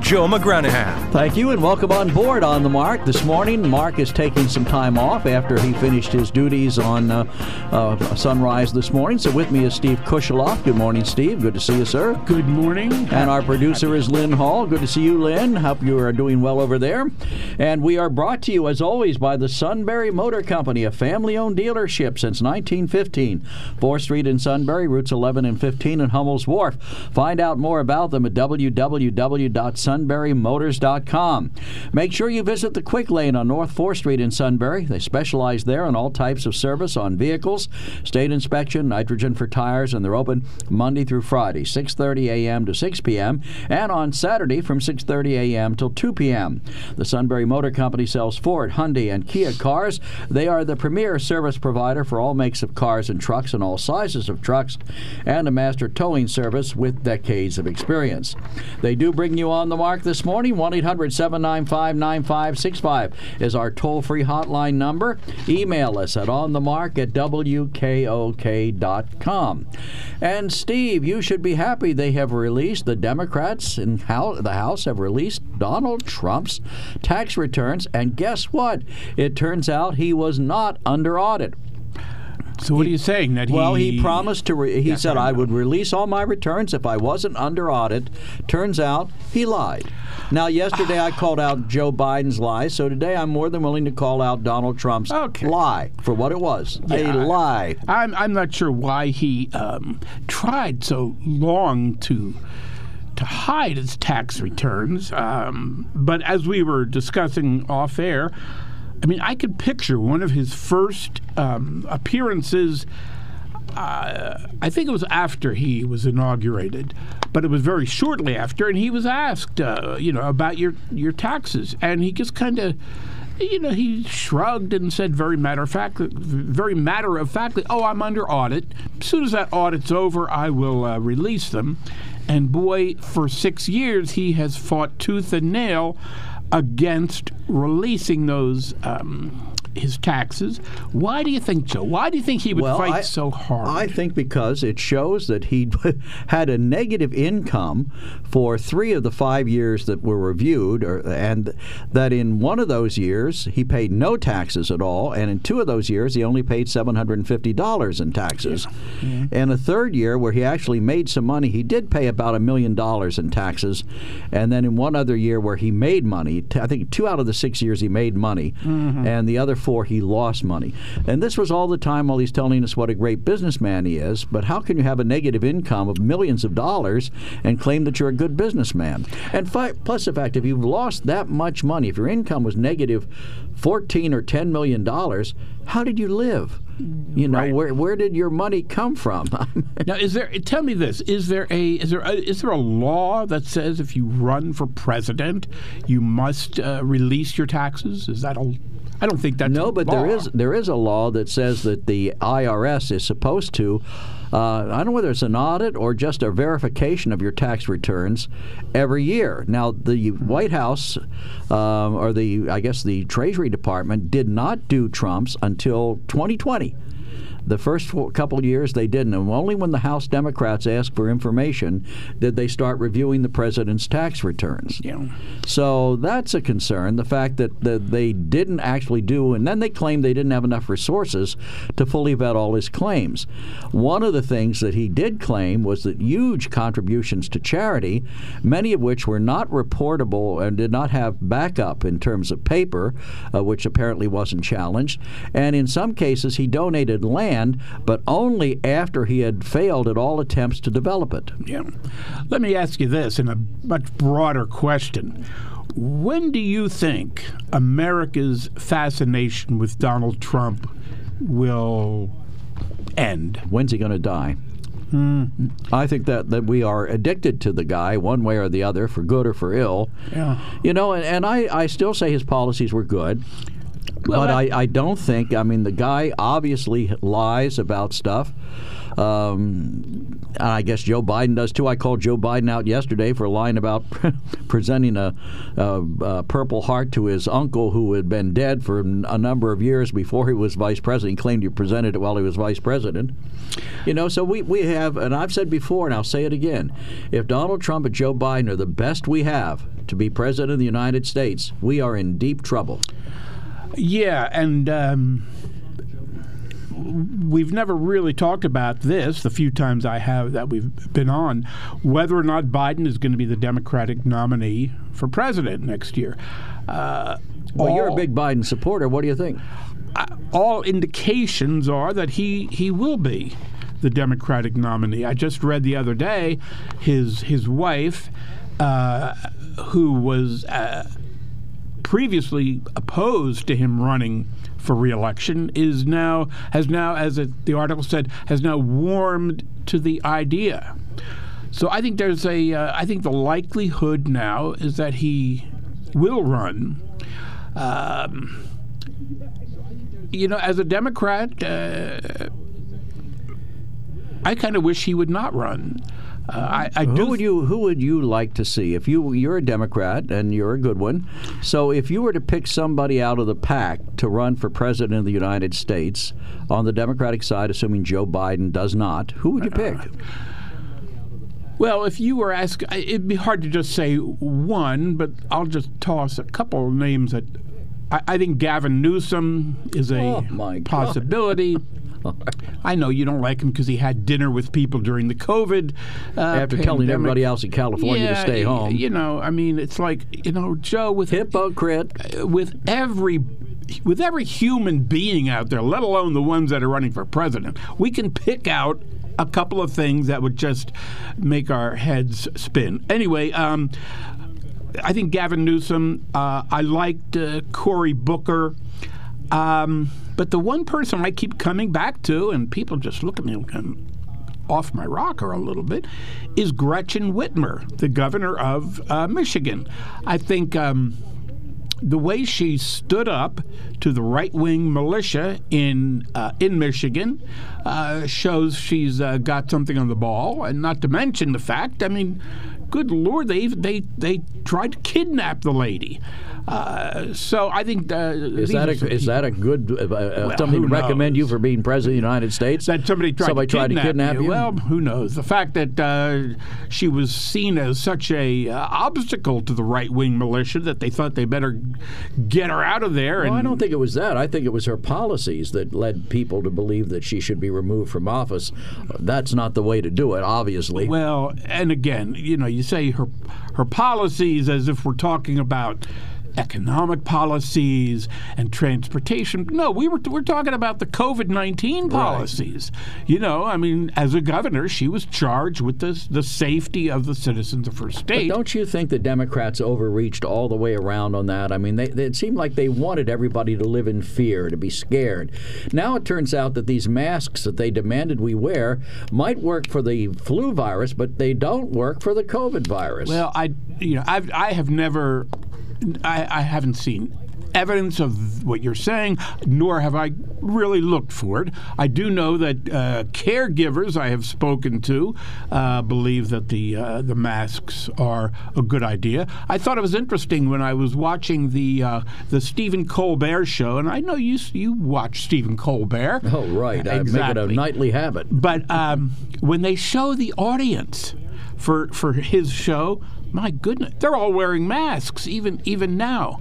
Joe McGranahan. Thank you and welcome on board on the Mark. This morning, Mark is taking some time off after he finished his duties on uh, uh, Sunrise this morning. So with me is Steve Kusheloff. Good morning, Steve. Good to see you, sir. Good morning. And our producer is Lynn Hall. Good to see you, Lynn. Hope you are doing well over there. And we are brought to you, as always, by the Sunbury Motor Company, a family-owned dealership since 1915. 4th Street in Sunbury, routes 11 and 15 in Hummel's Wharf. Find out more about them at www.sunburymotors.com. Make sure you visit the Quick Lane on North 4th Street in Sunbury. They specialize there in all types of service on vehicles, state inspection, nitrogen for tires, and they're open Monday through Friday, 6:30 a.m. to 6 p.m., and on Saturday from 6:30 a.m. till 2 p.m. The Sunbury Motor Company sells Ford, Hyundai, and Kia cars. They are the premier service provider for all makes of cars and trucks and all sizes of trucks, and a master towing service with decades of experience. They do bring you on the mark this morning. 1 800 795 9565 is our toll free hotline number. Email us at onthemark at wkok.com. And Steve, you should be happy they have released, the Democrats in the House have released Donald Trump's tax returns. And guess what? It turns out he was not under audit. So what are you saying that he? Well, he promised to. Re- he said I would release all my returns if I wasn't under audit. Turns out he lied. Now, yesterday I called out Joe Biden's lie, so today I'm more than willing to call out Donald Trump's Okay. lie for what it was a Yeah. lie. I'm I'm not sure why he um, tried so long to to hide his tax returns. Um, but as we were discussing off air, I mean, I could picture one of his first um, appearances. Uh, I think it was after he was inaugurated, but it was very shortly after, and he was asked, uh, you know, about your your taxes, and he just kind of, you know, he shrugged and said very matter of fact, very matter of factly, "Oh, I'm under audit. As soon as that audit's over, I will uh, release them." And boy, for six years, he has fought tooth and nail against releasing those. Um, his taxes. Why do you think, Joe? Why do you think he would Well, fight I- so hard? I think because it shows that he had a negative income for three of the five years that were reviewed, or, and that in one of those years he paid no taxes at all, and in two of those years he only paid seven hundred and fifty dollars in taxes. And a third year where he actually made some money, he did pay about a million dollars in taxes, and then in one other year where he made money, t- I think two out of the six years he made money, mm-hmm. and the other four he lost money. And this was all the time while he's telling us what a great businessman he is. But how can you have a negative income of millions of dollars and claim that you're a good businessman? And fi- plus the fact, if you've lost that much money, if your income was negative 14 or 10 million dollars, how did you live? You know, Right. where where did your money come from? Now, is there? Tell me this: is there a is there a, is there a law that says if you run for president, you must uh, release your taxes? Is that a? I don't think that's No, but there law. is there is a law that says that the IRS is supposed to. Uh, I don't know whether it's an audit or just a verification of your tax returns every year. Now, the White House, um, or the I guess the Treasury Department, did not do Trump's until 2020. The first couple of years they didn't, and only when the House Democrats asked for information did they start reviewing the president's tax returns. Yeah. So that's a concern. The fact that, that they didn't actually do, and then they claimed they didn't have enough resources to fully vet all his claims. One of the things that he did claim was that huge contributions to charity, many of which were not reportable and did not have backup in terms of paper, uh, which apparently wasn't challenged. And in some cases, he donated land, but only after he had failed at all attempts to develop it. Yeah. Let me ask you this in a much broader question. When do you think America's fascination with Donald Trump will end? When's he going to die? Hmm. I think that, that we are addicted to the guy one way or the other, for good or for ill. Yeah. You know, and, and I, I still say his policies were good. Well, but I, I don't think. I mean, the guy obviously lies about stuff. Um, and I guess Joe Biden does too. I called Joe Biden out yesterday for lying about presenting a, a, a Purple Heart to his uncle who had been dead for a number of years before he was vice president. He claimed he presented it while he was vice president. You know, so we, we have, and I've said before, and I'll say it again if Donald Trump and Joe Biden are the best we have to be president of the United States, we are in deep trouble. Yeah, and um, we've never really talked about this. The few times I have that we've been on, whether or not Biden is going to be the Democratic nominee for president next year. Uh, Well, you're a big Biden supporter. What do you think? uh, all indications are that he he will be the Democratic nominee. I just read the other day his his wife, uh, who was uh, previously opposed to him running for reelection, is now has now, as it, the article said, has now warmed to the idea. So I think there's a uh, I think the likelihood now is that he will run. Um, you know, as a Democrat, uh, I kind of wish he would not run. Uh, I, I do. Who would you Who would you like to see if you you're a Democrat and you're a good one? So if you were to pick somebody out of the pack to run for president of the United States on the Democratic side, assuming Joe Biden does not, who would you pick? Well, if you were asked, it'd be hard to just say one, but I'll just toss a couple of names that I, I think Gavin Newsom is a Oh, possibility. I know you don't like him because he had dinner with people during the COVID. Uh, After telling everybody else in California to stay home, You know, I mean, it's like you know, Joe with hypocrite. with every with every human being out there, let alone the ones that are running for president, we can pick out a couple of things that would just make our heads spin. Anyway, um, I think Gavin Newsom. Uh, I liked uh, Cory Booker. Um, but the one person I keep coming back to, and people just look at me I'm off my rocker a little bit, is Gretchen Whitmer, the governor of uh, Michigan. I think. Um, the way she stood up to the right wing militia in uh, in Michigan uh, shows she's uh, got something on the ball, and not to mention the fact. I mean, good lord, they they they tried to kidnap the lady. Uh, so I think uh, Is that a, is that a good uh, uh, to recommend you for being president of the United States? that somebody tried, somebody to, tried kidnap to kidnap you? Well, who knows? The fact that uh, she was seen as such a uh, obstacle to the right wing militia that they thought they better get her out of there. Well, and I don't think it was that. I think it was her policies that led people to believe that she should be removed from office. That's not the way to do it, obviously. Well, and again, you know, you say her her policies as if we're talking about economic policies and transportation. No, we were we're talking about the COVID nineteen policies. You know, I mean, as a governor, she was charged with the the safety of the citizens of her But state. don't you think the Democrats overreached all the way around on that? I mean, they, they, it seemed like they wanted everybody to live in fear, to be scared. Now it turns out that these masks that they demanded we wear might work for the flu virus, but they don't work for the COVID virus. Well, I you know I've I have never I, I haven't seen evidence of what you're saying, nor have I really looked for it. I do know that uh, caregivers I have spoken to uh, believe that the uh, the masks are a good idea. I thought it was interesting when I was watching the uh, the Stephen Colbert show, and I know you you watch Stephen Colbert. oh, right. I make it a Exactly. nightly habit. But um, when they show the audience for for his show, my goodness, they're all wearing masks, even even now.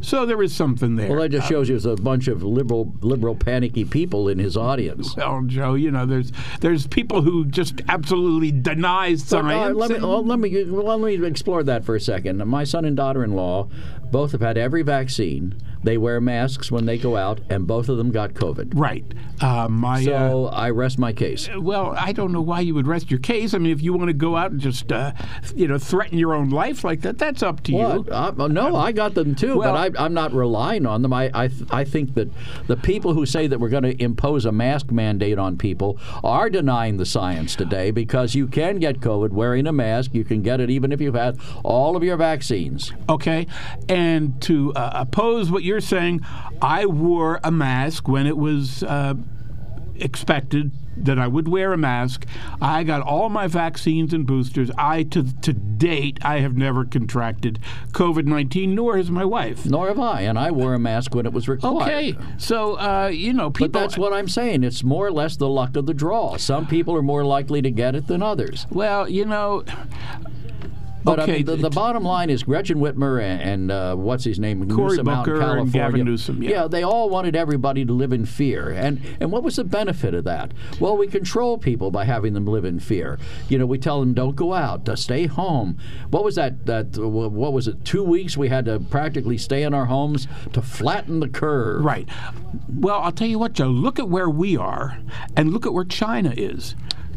So there is something there. Well, that just shows you there's a bunch of liberal, liberal, panicky people in his audience. Well, Joe, you know, there's there's people who just absolutely deny science. uh, let me well, let me well, let me explore that for a second. My son and daughter-in-law both have had every vaccine. They wear masks when they go out, and both of them got COVID. right. Uh, my uh, So I rest my case. well, I don't know why you would rest your case. I mean, if you want to go out and just uh, you know threaten your own life like that, that's up to What? you. Uh, no, I got them too, Well- but I, I'm not relying on them. I, I, th- I think that the people who say that we're going to impose a mask mandate on people are denying the science today because you can get COVID wearing a mask. You can get it even if you've had all of your vaccines. Okay, and to uh, oppose what you're you're saying I wore a mask when it was uh, expected that I would wear a mask. I got all my vaccines and boosters. I to to date I have never contracted COVID-19 nor has my wife. Nor have I, and I wore a mask when it was required. Okay. So uh, you know people But that's what I'm saying. It's more or less the luck of the draw. Some people are more likely to get it than others. well, you know But okay, I mean, the, the bottom line is Gretchen Whitmer and, and uh, what's his name, Cory Newsom out in Booker and California. Gavin Newsom, yeah. they all wanted everybody to live in fear. And and what was the benefit of that? Well, we control people by having them live in fear. You know, we tell them don't go out, uh, stay home. What was that? That uh, what was it? Two weeks we had to practically stay in our homes to flatten the curve. Right. Well, I'll tell you what, Joe. Look at where we are, and look at where China is.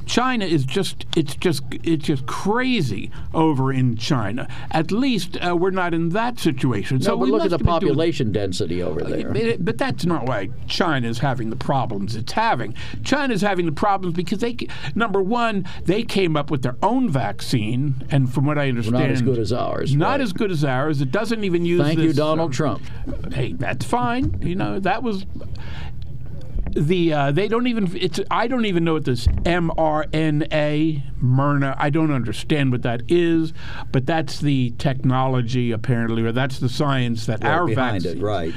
China is just it's just it's just crazy over in China. At least uh, we're not in that situation. No, so but we look at the population density over there. But, but that's not why China is having the problems it's having. China is having the problems because they, number one, they came up with their own vaccine, and from what I understand, not as good as ours, Not right. as good as ours. It doesn't even use. Thank you, Donald um, Trump. hey, that's fine. You know, that was the uh, they don't even it's I don't even know what this mRNA Myrna I don't understand what that is, but that's the technology apparently, or that's the science that Right our behind it, vaccines right.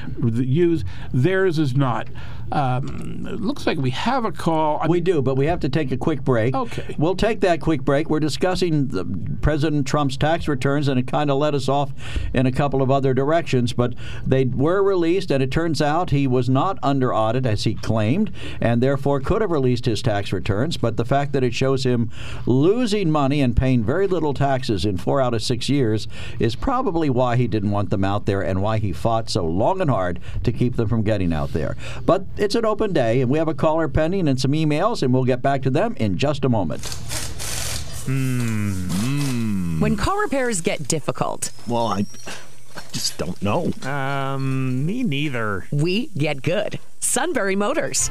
use. Theirs is not. Um, it looks like we have a call. I We mean, do, but we have to take a quick break. Okay. We'll take that quick break. We're discussing the, President Trump's tax returns, and it kind of led us off in a couple of other directions. But they were released, and it turns out he was not under audit as he claimed, and therefore could have released his tax returns. But the fact that it shows him losing money and paying very little taxes in four out of six years is probably why he didn't want them out there and why he fought so long and hard to keep them from getting out there. But it's an open day, and we have a caller pending and some emails, and we'll get back to them in just a moment. When car repairs get difficult, Well, I, I just don't know. Um, me neither. we get good. Sunbury Motors.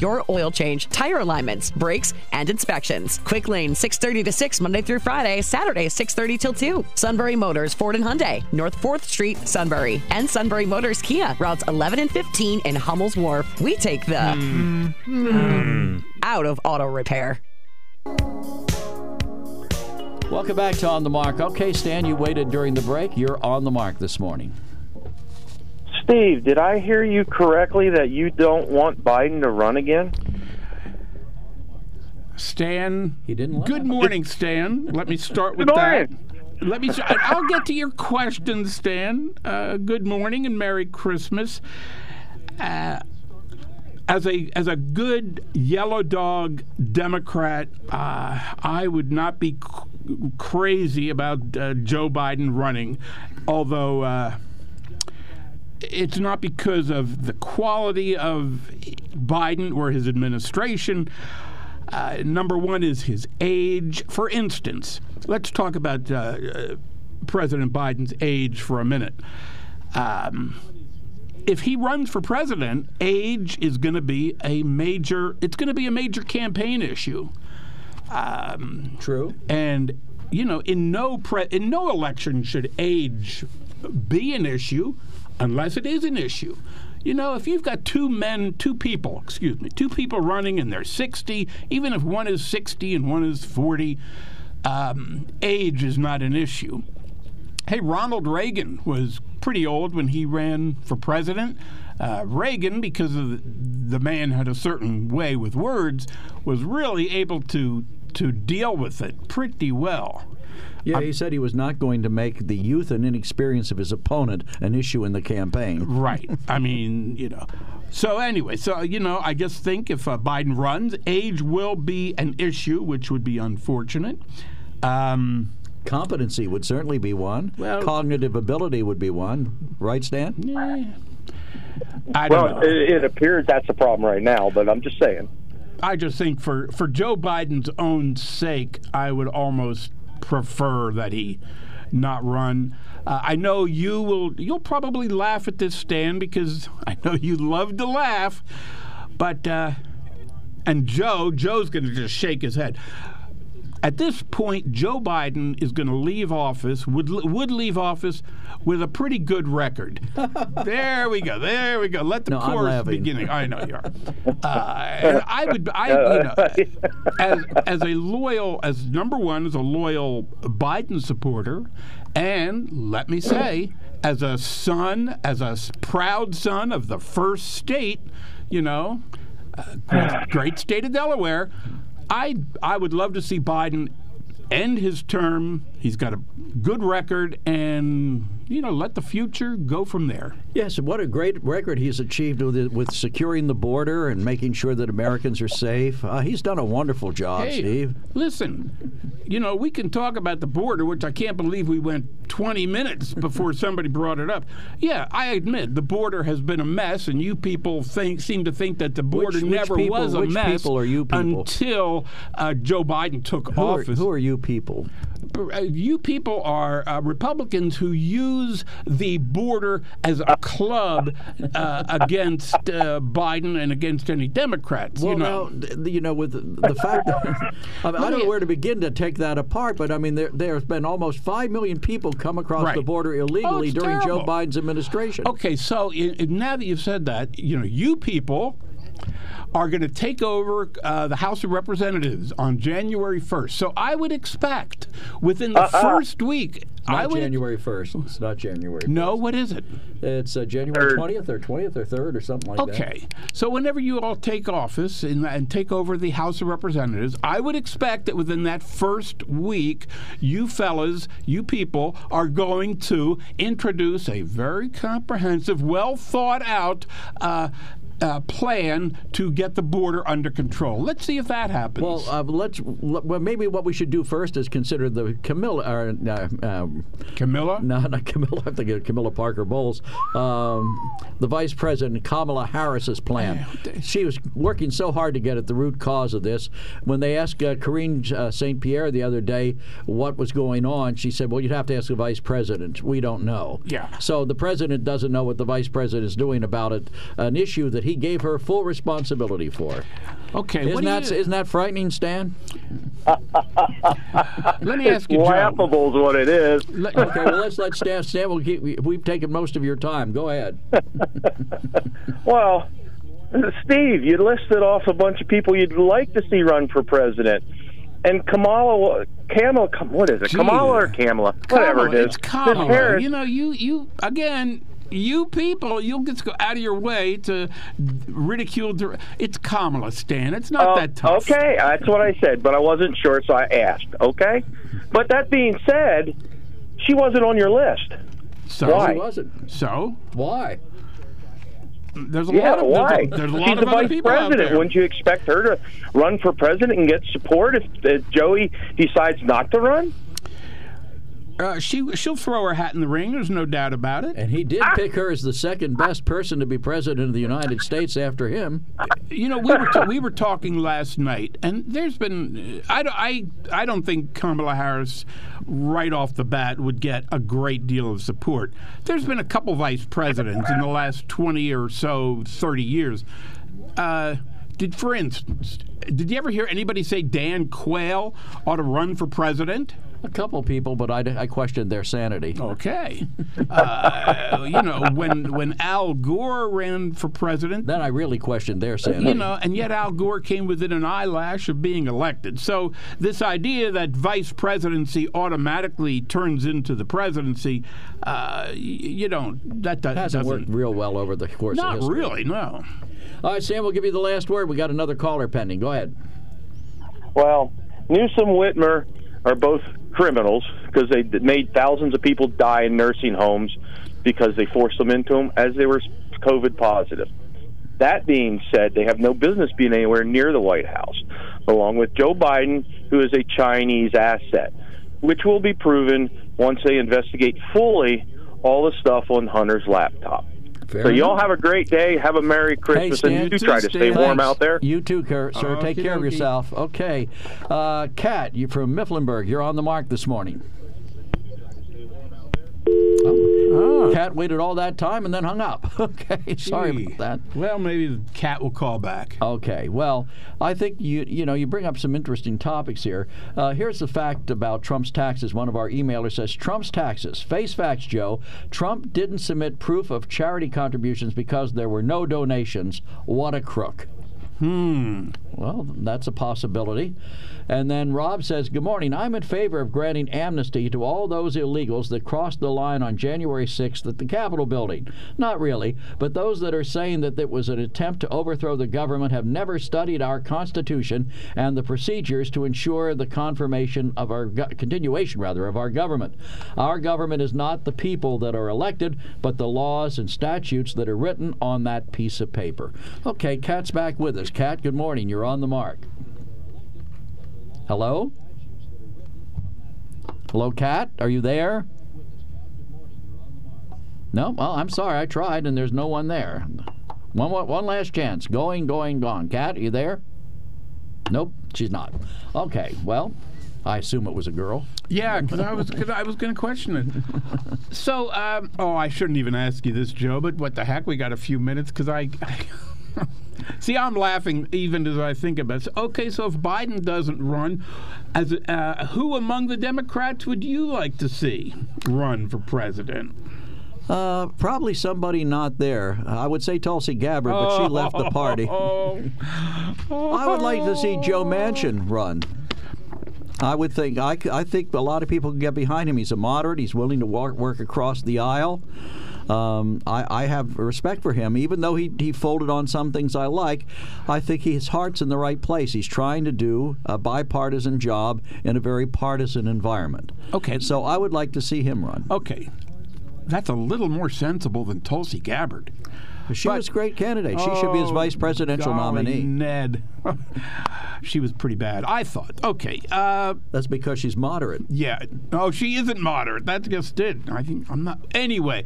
your oil change, tire alignments, brakes, and inspections. Quick Lane 6:30 to 6 Monday through Friday, Saturday 6:30 till 2. Sunbury Motors Ford and Hyundai, North 4th Street, Sunbury, and Sunbury Motors Kia, routes 11 and 15 in Hummel's Wharf. We take the out of auto repair. Welcome back to On the Mark. Okay, Stan, you waited during the break. You're on the mark this morning. Steve, did I hear you correctly that you don't want Biden to run again? Stan. He didn't laugh. Good morning, Stan. Let me start with Good that. morning. Let me. I'll get to your question, Stan. Uh, good morning and Merry Christmas. Uh, as a as a good yellow dog Democrat, uh, I would not be c- crazy about uh, Joe Biden running, although. Uh, it's not because of the quality of Biden or his administration. Uh, number one is his age. For instance, let's talk about uh, uh, President Biden's age for a minute. Um, if he runs for president, age is going to be a major. It's going to be a major campaign issue. Um, True. and you know, in no pre- in no election should age be an issue unless it is an issue. You know, if you've got two men, two people, excuse me, two people running and they're 60, even if one is 60 and one is 40, um, age is not an issue. Hey, Ronald Reagan was pretty old when he ran for president. Uh, Reagan, because of the, the man had a certain way with words, was really able to to deal with it pretty well. Yeah, he said he was not going to make the youth and inexperience of his opponent an issue in the campaign. Right. I mean, you know. So anyway, so you know, I just think if uh, Biden runs, age will be an issue, which would be unfortunate. Um, Competency would certainly be one. Well- Cognitive ability would be one. Right, Stan? eh, I don't Well, know. it, it appears that's a problem right now, but I'm just saying. I just think for, for Joe Biden's own sake, I would almost prefer that he not run. Uh, I know you will. You'll probably laugh at this, Stan, because I know you love to laugh. But uh, and Joe, Joe's going to just shake his head. At this point, Joe Biden is going to leave office, would, would leave office with a pretty good record. there we go. There we go. Let the No, chorus beginning. I know you are. Uh, and I would, I, you know, as, as a loyal, as number one, as a loyal Biden supporter, and let me say, as a son, as a proud son of the first state, you know, uh, great state of Delaware. I I would love to see Biden end his term. He's got a good record, and you know, let the future go from there. Yes, and what a great record he's achieved with with securing the border and making sure that Americans are safe. Uh, he's done a wonderful job, Hey, Steve. listen, you know, we can talk about the border, which I can't believe we went 20 minutes before somebody brought it up. Yeah, I admit the border has been a mess, and you people think seem to think that the border which never people- was a which mess people are you people? until uh, Joe Biden took Who are, office. who are you people? You people are uh, Republicans who use the border as a club uh, against uh, Biden and against any Democrats. Well, you know. now, you know, with the, the fact that I, mean, I don't know where to begin to take that apart, but I mean, there there's been almost five million people come across Right. the border Oh, illegally it's during Joe. Biden's administration. Okay, so now that you've said that, you know, you people are going to take over uh, the House of Representatives on January 1st. So I would expect within the first week, I Not would. January 1st. It's not January. No, what is it? It's uh, January Third. 20th or 20th or 3rd or something like that. Okay. So whenever you all take office and, and take over the House of Representatives, I would expect that within that first week, you fellas, you people, are going to introduce a very comprehensive, well thought out. Uh, uh, plan to get the border under control. Let's see if that happens. Well, uh, let's. Well, maybe what we should do first is consider the Camilla. Or, uh, um, Camilla? no, not Camilla. I'm thinking Camilla Parker Bowles. Um, the Vice President Kamala Harris's plan. She was working so hard to get at the root cause of this. When they asked uh, Karine uh, St. Pierre the other day what was going on, she said, "Well, you'd have to ask the Vice President. We don't know." Yeah. So the president doesn't know what the vice president is doing about it, an issue that he gave her full responsibility for. Okay. Isn't what that, you... isn't that frightening, Stan? let me ask you, Joe. Laughable is what it is. Let- Okay, well let's let Stan. Stan, will keep, we- we've taken most of your time. Go ahead. Well, Steve, you listed off a bunch of people you'd like to see run for president. And Kamala, Kamala, what is it? Gee. Kamala or Kamala? Whatever Kamala, it is. It's Kamala. Harris- You know, you you again. You people, you'll just go out of your way to ridicule. dir- It's Kamala, Stan. It's not Oh, that tough. Okay, that's what I said, but I wasn't sure, so I asked. Okay, but that being said, she wasn't on your list. So, Why? She wasn't. so Why? there's a Yeah, lot of why? there's a, there's a lot She's of the other vice people president. Wouldn't you expect her to run for president and get support if, if Joey decides not to run? Uh, she she'll throw her hat in the ring. There's no doubt about it. And he did pick her as the second best person to be president of the United States after him. You know, we were ta- we were talking last night, and there's been I don't I I don't think Kamala Harris right off the bat would get a great deal of support. There's been a couple vice presidents in the last 20 or so 30 years. Uh, did, for instance, did you ever hear anybody say Dan Quayle ought to run for president? A couple people, but I, I questioned their sanity. Okay, uh, you know when when Al Gore ran for president, Then I really questioned their sanity. you know, and yet Al Gore came within an eyelash of being elected. So this idea that vice presidency automatically turns into the presidency, uh, you don't. That hasn't doesn't. worked real well over the course of Not history. really, no. All right, Sam, we'll give you the last word. We got another caller pending. Go ahead. Well, Newsom Whitmer are both criminals because they made thousands of people die in nursing homes because they forced them into them as they were COVID positive. That being said, they have no business being anywhere near the White House, along with Joe Biden, who is a Chinese asset, which will be proven once they investigate fully all the stuff on Hunter's laptop. Fair so y'all have a great day. Have a Merry Christmas, Stan. and you You too, try to stay warm Thanks. out there. You too, Kurt, sir. Take care of yourself. Okay. Uh, Kat, you from Mifflinburg. You're on the mark this morning. Kat waited all that time and then hung up. okay, sorry gee. about that. Well, maybe the cat will call back. Okay, well, I think you you know you bring up some interesting topics here. Uh, here's the fact about Trump's taxes. One of our emailers says Trump's taxes. Face facts, Joe. Trump didn't submit proof of charity contributions because there were no donations. What a crook. Hmm. Well, that's a possibility. And then Rob says, Good morning. I'm in favor of granting amnesty to all those illegals that crossed the line on January 6th at the Capitol building. Not really, but those that are saying that it was an attempt to overthrow the government have never studied our Constitution and the procedures to ensure the confirmation of our go- continuation, rather, of our government. Our government is not the people that are elected, but the laws and statutes that are written on that piece of paper. Okay, Kat's back with us. Kat, good morning. You're on the mark. Hello? Hello, Cat? Are you there? No? Well, I'm sorry. I tried and there's no one there. One, one, last chance. Going, going, gone. Cat, are you there? Nope, she's not. Okay, well, I assume it was a girl. Yeah, because I was cause I was going to question it. So, um, oh, I shouldn't even ask you this, Joe. But what the heck? We got a few minutes because I. See, I'm laughing even as I think about it. Okay, so if Biden doesn't run, as uh, who among the Democrats would you like to see run for president? Uh, probably somebody not there. I would say Tulsi Gabbard, but she left the party. Oh, I would like to see Joe Manchin run. I would think I, I think a lot of people can get behind him. He's a moderate. He's willing to work, work across the aisle. Um, I, I have respect for him, even though he, he folded on some things I like. I think his heart's in the right place. He's trying to do a bipartisan job in a very partisan environment. Okay. So I would like to see him run. Okay, that's a little more sensible than Tulsi Gabbard. She but- was a great candidate. She should be his Oh, vice presidential golly, nominee. Ned. she was pretty bad. I thought. Okay. Uh, That's because she's moderate. yeah. Oh, she isn't moderate. That's just it. I think I'm not. Anyway,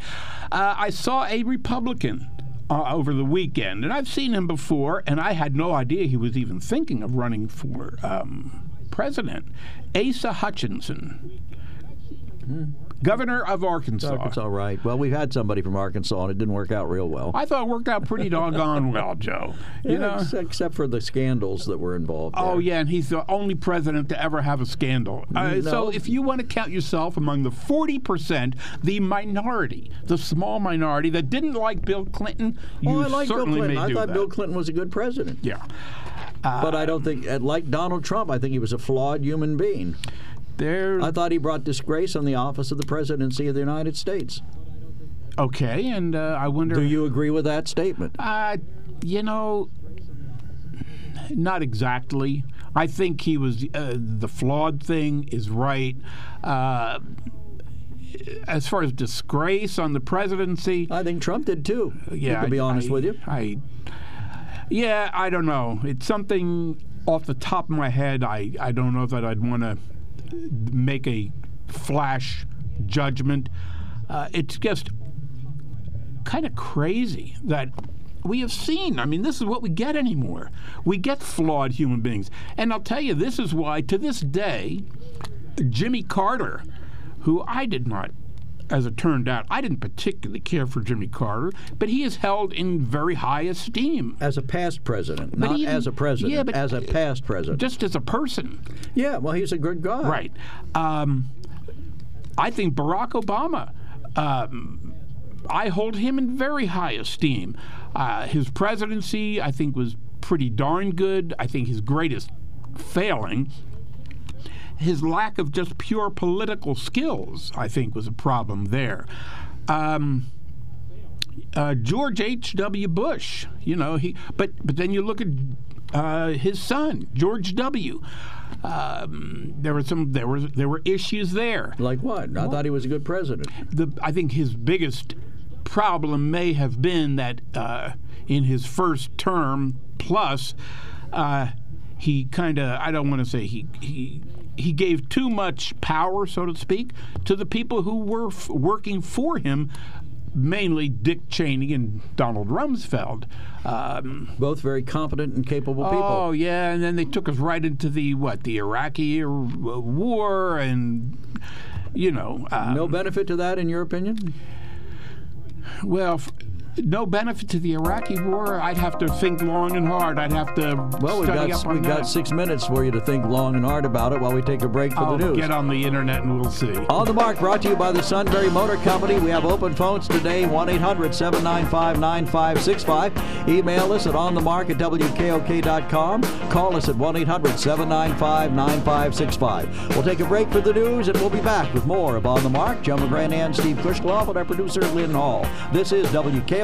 uh, I saw a Republican. Uh, over the weekend, and I've seen him before, and I had no idea he was even thinking of running for um, president. Asa Hutchinson, governor of Arkansas. It's all right. Well, we've had somebody from Arkansas, and it didn't work out real well. I thought it worked out pretty doggone well, Joe. You Yeah, know. ex- except for the scandals that were involved. Oh there. yeah, and he's the only president to ever have a scandal. Uh, So if you want to count yourself among the 40%, the minority, the small minority that didn't like Bill Clinton, you Oh, I like Bill Clinton. I thought that. Bill Clinton was a good president. Yeah. but I don't think, uh, like Donald Trump, I think he was a flawed human being. There. I thought he brought disgrace on the office of the presidency of the United States. okay, and uh, I wonder. Do you agree with that statement? Uh, you know, not exactly. I think he was uh, the flawed thing is right. Uh, as far as disgrace on the presidency, I think Trump did too. yeah, to be honest I- with you. I, yeah, I don't know. It's something off the top of my head. I, I don't know that I'd want to make a flash judgment. Uh, it's just kind of crazy that we have seen. I mean, this is what we get anymore. We get flawed human beings. And I'll tell you, this is why, to this day, Jimmy Carter, who I did not, as it turned out, I didn't particularly care for Jimmy Carter, but he is held in very high esteem. As a past president, But not even- as a president, yeah, but- as a past president. Just as a person. yeah, well, he's a good guy. Right. Um, I think Barack Obama, um, I hold him in very high esteem. Uh, his presidency, I think, was pretty darn good. I think his greatest failing, his lack of just pure political skills, I think, was a problem there. Um, uh, George H.W. Bush, you know, he, but, but then you look at uh, his son, George W. Um, there were some there was there were issues there. Like what? I thought he was a good president. The I think his biggest problem may have been that uh, in his first term plus, uh, he kind of I don't want to say he he he gave too much power, so to speak, to the people who were f- working for him mainly Dick Cheney and Donald Rumsfeld. Um, Both very competent and capable people. Oh yeah, and then they took us right into the what the Iraqi uh, war, and you know, um, no benefit to that, in your opinion? Well, f- no benefit to the Iraqi war. I'd have to think long and hard. I'd have to Well, we've got we've that. got six minutes for you to think long and hard about it while we take a break for I'll the news. get on the internet and we'll see. On the Mark, brought to you by the Sunbury Motor Company. We have open phones today, 1 800 795 9565. Email us at onthemark at WKOK.com. Call us at 1 800 795 9565. We'll take a break for the news and we'll be back with more of On the Mark. Joe McGran and Steve Kusheloff and our producer, Lynn Hall. This is WKOK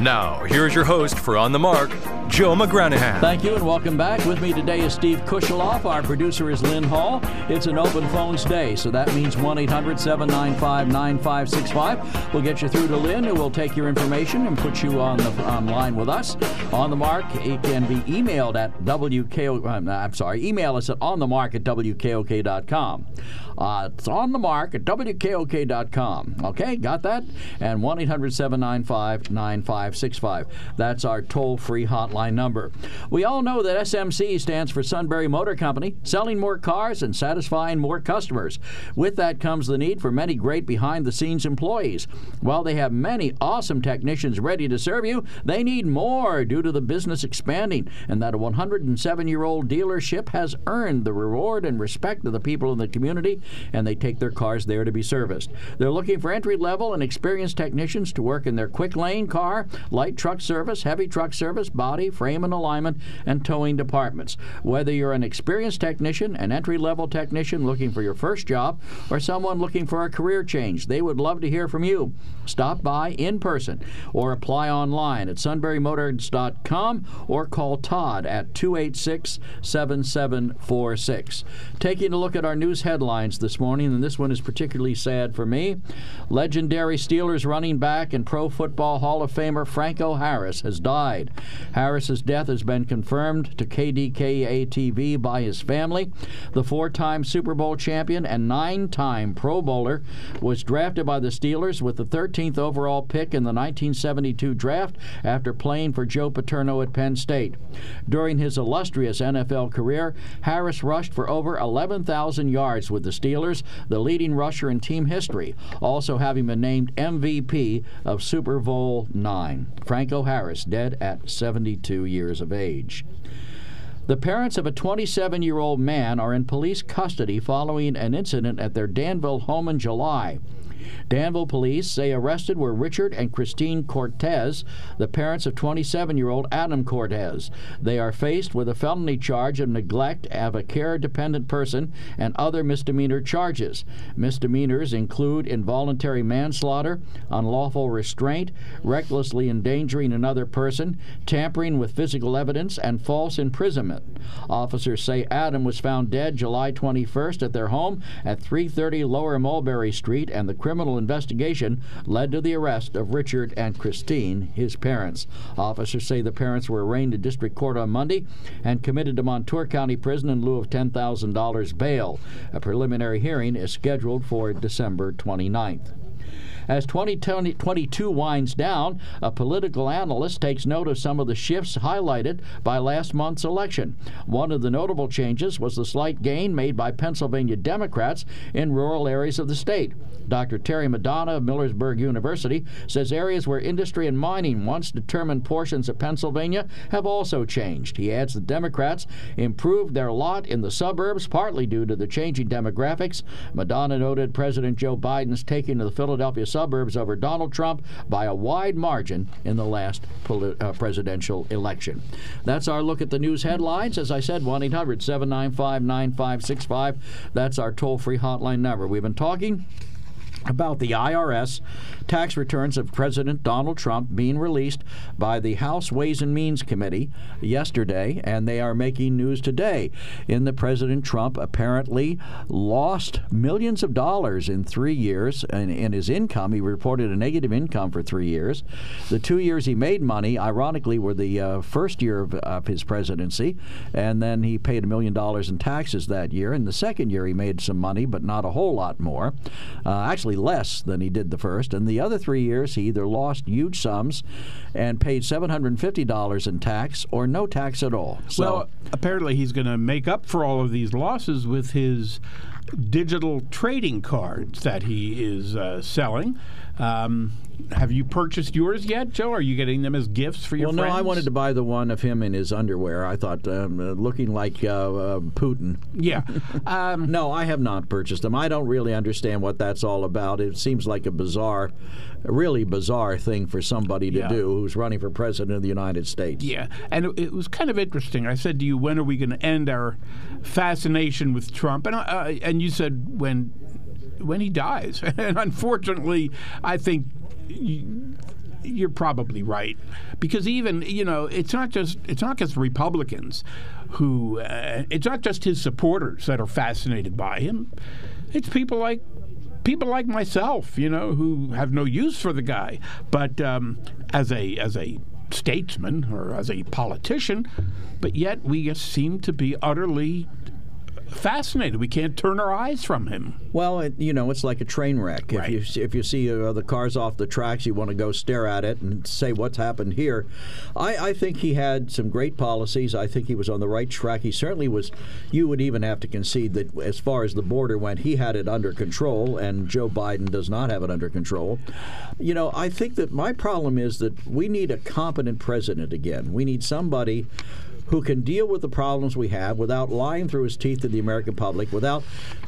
Now, here's your host for On the Mark, Joe McGranahan. Thank you and welcome back. With me today is Steve Kusheloff. Our producer is Lynn Hall. It's an open phones day, so that means 1 800 795 9565. We'll get you through to Lynn, who will take your information and put you on the online with us. On the Mark, it can be emailed at WKO. I'm, uh, I'm sorry, email us at onthemark at WKOK.com. Uh, it's on the mark at WKOK.com. Okay, got that? And 1 800 795 9565. That's our toll free hotline number. We all know that SMC stands for Sunbury Motor Company, selling more cars and satisfying more customers. With that comes the need for many great behind the scenes employees. While they have many awesome technicians ready to serve you, they need more due to the business expanding, and that a 107 year old dealership has earned the reward and respect of the people in the community, and they take their cars there to be serviced. They're looking for entry level and experienced technicians to work in their quick lane car, light truck service, heavy truck service, body, frame and alignment, and towing departments. Whether you're an experienced technician, an entry level technician looking for your first job, or someone looking for a career change, they would love to hear from you. Stop by in person or apply online at sunburymotors.com or call Todd at 286 7746. Taking a look at our news headlines this morning, and this one is particularly sad for me. Legendary Steelers running back and Pro Football Hall of Famer Franco Harris has died. Harris's death has been confirmed to KDKA TV by his family. The four time Super Bowl champion and nine time Pro Bowler was drafted by the Steelers with the 13th overall pick in the 1972 draft after playing for Joe Paterno at Penn State. During his illustrious NFL career, Harris rushed for over 11,000 yards with the Steelers, the leading rusher in team history, also having been named MVP of Super Bowl IX. Franco Harris, dead at 72 years of age. The parents of a 27 year old man are in police custody following an incident at their Danville home in July. Danville police say arrested were Richard and Christine Cortez, the parents of 27 year old Adam Cortez. They are faced with a felony charge of neglect of a care dependent person and other misdemeanor charges. Misdemeanors include involuntary manslaughter, unlawful restraint, recklessly endangering another person, tampering with physical evidence, and false imprisonment. Officers say Adam was found dead July 21st at their home at 330 Lower Mulberry Street, and the criminal investigation led to the arrest of Richard and Christine, his parents. Officers say the parents were arraigned in district court on Monday and committed to Montour County Prison in lieu of $10,000 bail. A preliminary hearing is scheduled for December 29th. As 2022 winds down, a political analyst takes note of some of the shifts highlighted by last month's election. One of the notable changes was the slight gain made by Pennsylvania Democrats in rural areas of the state. Dr. Terry Madonna of Millersville University says areas where industry and mining once determined portions of Pennsylvania have also changed. He adds the Democrats improved their lot in the suburbs partly due to the changing demographics. Madonna noted President Joe Biden's taking to the Philadelphia suburbs over Donald Trump by a wide margin in the last poli- uh, presidential election. That's our look at the news headlines. As I said, 1 800 795 9565. That's our toll free hotline number. We've been talking about the IRS tax returns of President Donald Trump being released by the House Ways and Means Committee yesterday, and they are making news today. In the President Trump apparently lost millions of dollars in three years in, in his income. He reported a negative income for three years. The two years he made money, ironically, were the uh, first year of, of his presidency, and then he paid a million dollars in taxes that year. In the second year, he made some money, but not a whole lot more. Uh, actually, less than he did the first. And the other three years, he either lost huge sums and paid $750 in tax or no tax at all. So, well, apparently he's going to make up for all of these losses with his digital trading cards that he is uh, selling. Um, have you purchased yours yet, Joe? Are you getting them as gifts for your well, friends? no, I wanted to buy the one of him in his underwear. I thought, um, uh, looking like uh, uh, Putin. Yeah. Um, no, I have not purchased them. I don't really understand what that's all about. It seems like a bizarre, really bizarre thing for somebody to Yeah. do who's running for president of the United States. Yeah, and it, it was kind of interesting. I said to you, "When are we going to end our fascination with Trump?" And uh, and you said, "When when he dies." and unfortunately, I think. You, you're probably right because even you know it's not just it's not just Republicans who uh, it's not just his supporters that are fascinated by him. It's people like people like myself, you know, who have no use for the guy, but um, as a as a statesman or as a politician, but yet we just seem to be utterly fascinated. We can't turn our eyes from him. Well, it, you know, it's like a train wreck. Right. If you if you see uh, the cars off the tracks, you want to go stare at it and say what's happened here. I, I think he had some great policies. I think he was on the right track. He certainly was. You would even have to concede that as far as the border went, he had it under control, and Joe Biden does not have it under control. You know, I think that my problem is that we need a competent president again. We need somebody who can deal with the problems we have without lying through his teeth to the American public, without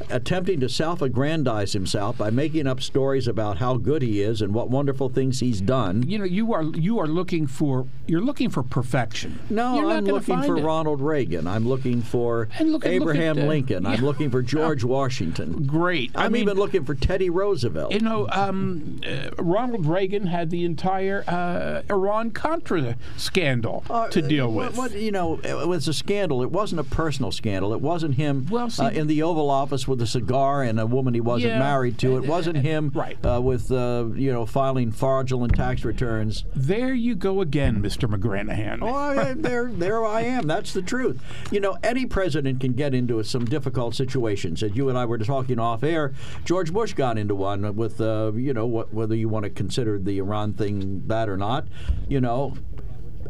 attempting to self aggrandize himself by making up stories about how good he is and what wonderful things he's done. You know, you are you are looking for you're looking for perfection. No, I'm looking for it. Ronald Reagan. I'm looking for look at- look Abraham at, uh, Lincoln. I'm yeah. looking for George Washington. Great. I I'm mean, even looking for Teddy Roosevelt. You know, um, uh, Ronald Reagan had the entire uh, Iran Contra scandal to deal Uh, what- with. What, you know, it was a scandal. It wasn't a personal scandal. It wasn't him Well, see- uh, in the Oval Office with a cigar and a woman he wasn't Yeah. married to. It wasn't him Right. uh, with uh, you know filing fraudulent tax returns. There you go again, Mr. McGranahan. Oh, I, there, there I am. That's the truth. You know, any president can get into some difficult situations. As you and I were talking off air, George Bush got into one with, uh, you know, what, whether you want to consider the Iran thing that or not. You know,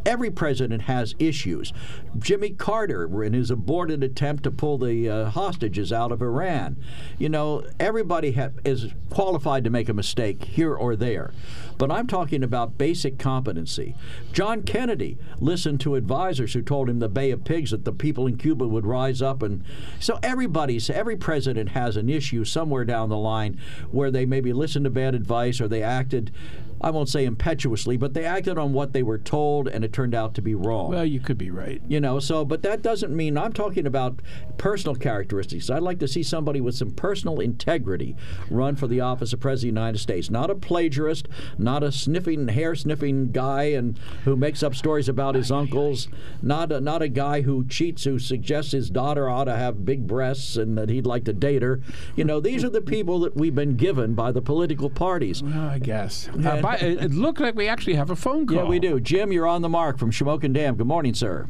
every president has issues. Jimmy Carter, in his aborted attempt to pull the uh, hostages out of Iran, you know, everybody ha- is qualified to make a mistake here or there. But I'm talking about basic competency. John Kennedy listened to advisors who told him the Bay of Pigs that the people in Cuba would rise up, and so everybody's every president has an issue somewhere down the line where they maybe listened to bad advice or they acted. I won't say impetuously, but they acted on what they were told, and it turned out to be wrong. Well, you could be right. You know, so, but that doesn't mean I'm talking about personal characteristics. I'd like to see somebody with some personal integrity run for the office of President of the United States. Not a plagiarist, not a sniffing, hair sniffing guy and who makes up stories about his uncles, not a, not a guy who cheats, who suggests his daughter ought to have big breasts and that he'd like to date her. You know, these are the people that we've been given by the political parties. Well, I guess. Uh, by, it, looked like we actually have a phone call. Yeah, we do. Jim, you're on the mark from Shamokin Dam. Good morning, sir.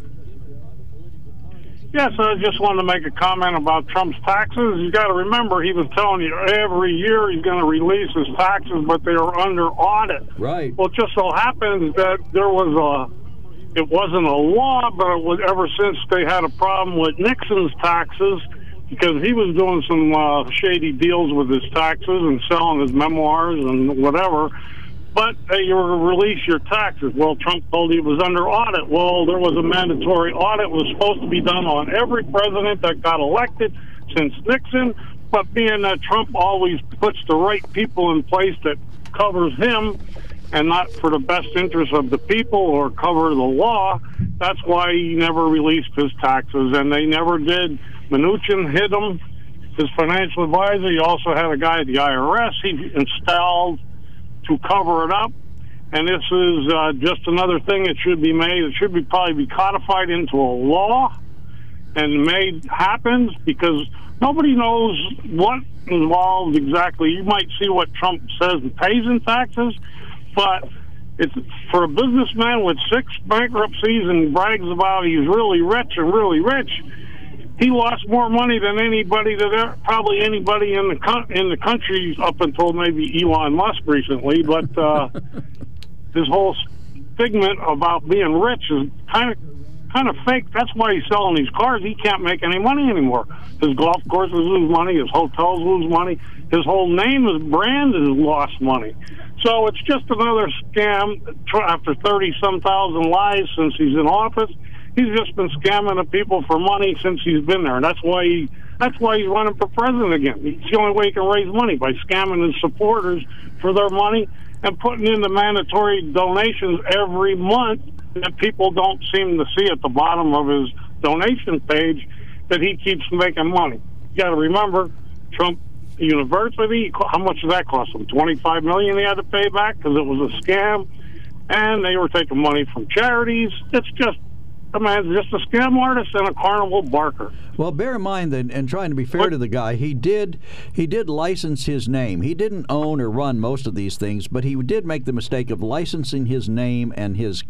Yes, I just wanted to make a comment about Trump's taxes. You got to remember, he was telling you every year he's going to release his taxes, but they are under audit. Right. Well, it just so happens that there was a, it wasn't a law, but it was ever since they had a problem with Nixon's taxes because he was doing some uh, shady deals with his taxes and selling his memoirs and whatever. But hey, you release your taxes. Well, Trump told it was under audit. Well, there was a mandatory audit. It was supposed to be done on every president that got elected since Nixon. But being that uh, Trump always puts the right people in place that covers him and not for the best interest of the people or cover the law, that's why he never released his taxes. And they never did. Mnuchin hid them his financial advisor. He also had a guy at the IRS he installed to cover it up. And this is uh, just another thing that should be made. It should be probably be codified into a law and made happen because nobody knows what involved exactly. You might see what Trump says and pays in taxes, but it's for a businessman with six bankruptcies and brags about he's really rich and really rich. He lost more money than anybody that probably anybody in the in the country up until maybe Elon Musk recently. But uh, this whole figment about being rich is kind of kind of fake. That's why he's selling these cars. He can't make any money anymore. His golf courses lose money. His hotels lose money. His whole name, his brand has lost money. So it's just another scam after 30 some thousand lies since he's in office. He's just been scamming the people for money since he's been there. And that's why he that's why he's running for president again. It's the only way he can raise money by scamming his supporters for their money and putting in the mandatory donations every month that people don't seem to see at the bottom of his donation page that he keeps making money. You got to remember, Trump University, how much did that cost him? Twenty-five million he had to pay back because it was a scam, and they were taking money from charities. It's just the man's just a scam artist and a carnival barker. Well, bear in mind that, and trying to be fair what? to the guy, he did he did license his name. He didn't own or run most of these things, but he did make the mistake of licensing his name and his,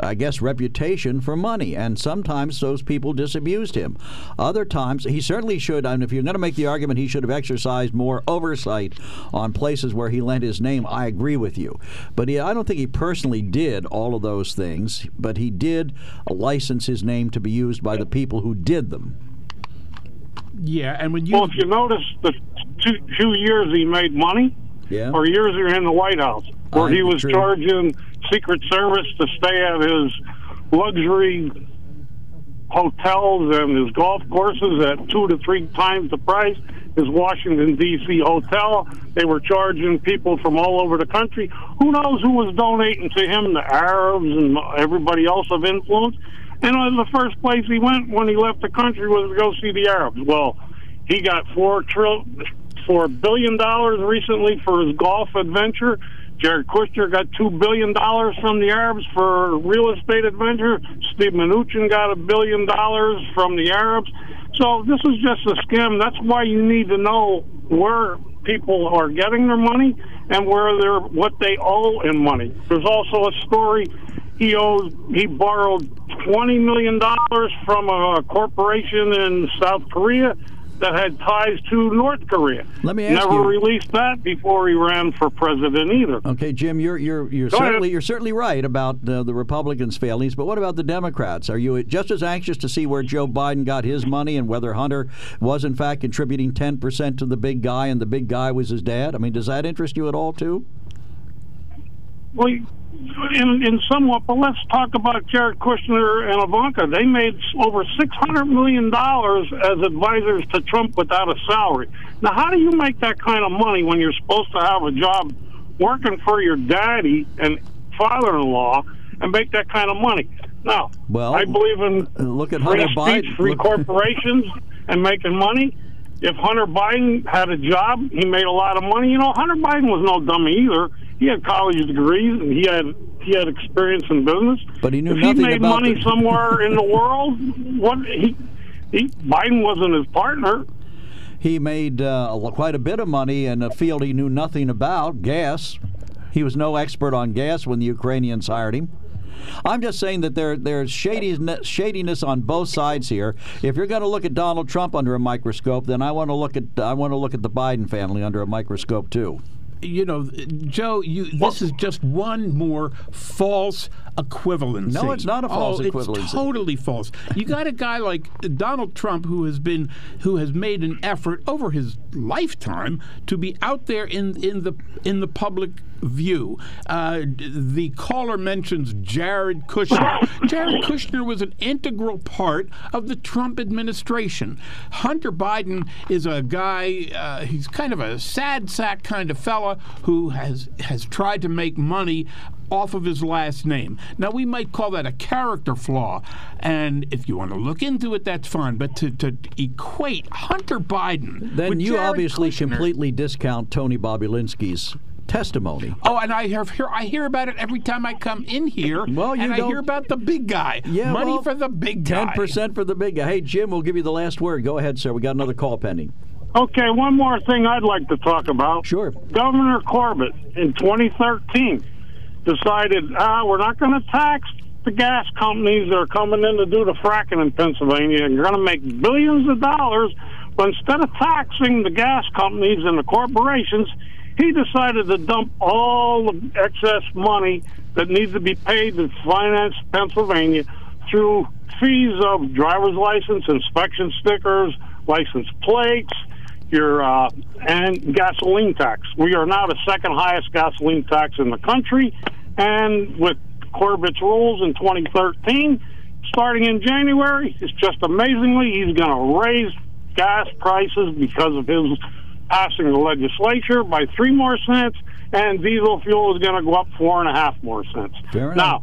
I guess, reputation for money. And sometimes those people disabused him. Other times, he certainly should. I And if you're going to make the argument, he should have exercised more oversight on places where he lent his name. I agree with you, but he, I don't think he personally did all of those things. But he did license his name to be used by the people who did them. Yeah, and when you well, if you notice the two two years he made money, yeah, or years he were in the White House, where he was true. charging Secret Service to stay at his luxury hotels and his golf courses at two to three times the price. His Washington D.C. hotel, they were charging people from all over the country. Who knows who was donating to him? The Arabs and everybody else of influence. And the first place he went when he left the country was to go see the Arabs. Well, he got four trill, four billion dollars recently for his golf adventure. Jared Kushner got two billion dollars from the Arabs for real estate adventure. Steve Mnuchin got a billion dollars from the Arabs. So this is just a scam. That's why you need to know where people are getting their money and where they're what they owe in money. There's also a story he owes he borrowed twenty million dollars from a corporation in South Korea that had ties to North Korea. Let me ask Never you. released that before he ran for president either. Okay, Jim, you're you're you're Go certainly ahead. you're certainly right about uh, the Republicans' failings, but what about the Democrats? Are you just as anxious to see where Joe Biden got his money and whether Hunter was in fact contributing 10% to the big guy and the big guy was his dad? I mean, does that interest you at all too? Well, in, in somewhat, but let's talk about Jared Kushner and Ivanka. They made over six hundred million dollars as advisors to Trump without a salary. Now, how do you make that kind of money when you're supposed to have a job working for your daddy and father-in-law and make that kind of money? Now, Well, I believe in look at free Hunter speech, Biden. free Look- corporations, and making money. If Hunter Biden had a job, he made a lot of money. You know, Hunter Biden was no dummy either. He had college degrees and he had he had experience in business. But he knew if nothing he made about money the- somewhere in the world, what he, he Biden wasn't his partner. He made uh, quite a bit of money in a field he knew nothing about, gas. He was no expert on gas when the Ukrainians hired him. I'm just saying that there there's shadiness, shadiness on both sides here. If you're going to look at Donald Trump under a microscope, then I want to look at I want to look at the Biden family under a microscope too. You know, Joe, you this is just one more false equivalency. No, it's not a false oh, equivalency. It's totally false. You got a guy like Donald Trump who has been who has made an effort over his lifetime to be out there in in the in the public view. Uh, the caller mentions Jared Kushner. Jared Kushner was an integral part of the Trump administration. Hunter Biden is a guy. Uh, he's kind of a sad sack kind of fella who has has tried to make money off of his last name. Now, we might call that a character flaw. And if you want to look into it, that's fine. But to, to equate Hunter Biden. Then you obviously Kushner- completely discount Tony Bobulinski's testimony. Oh, and I hear, hear I hear about it every time I come in here. Well, you and I don't- hear about the big guy. Yeah, money well, for the big guy. Ten percent for the big guy. Hey, Jim, we'll give you the last word. Go ahead, sir. We got another call pending. Okay, one more thing I'd like to talk about. Sure. Governor Corbett in 2013 decided, ah, we're not going to tax the gas companies that are coming in to do the fracking in Pennsylvania and you're going to make billions of dollars. But instead of taxing the gas companies and the corporations, he decided to dump all the excess money that needs to be paid to finance Pennsylvania through fees of driver's license, inspection stickers, license plates, your uh, and gasoline tax. We are now the second highest gasoline tax in the country, and with Corbett's rules in 2013, starting in January, it's just amazingly he's going to raise gas prices because of his passing the legislature by three more cents, and diesel fuel is going to go up four and a half more cents. Now.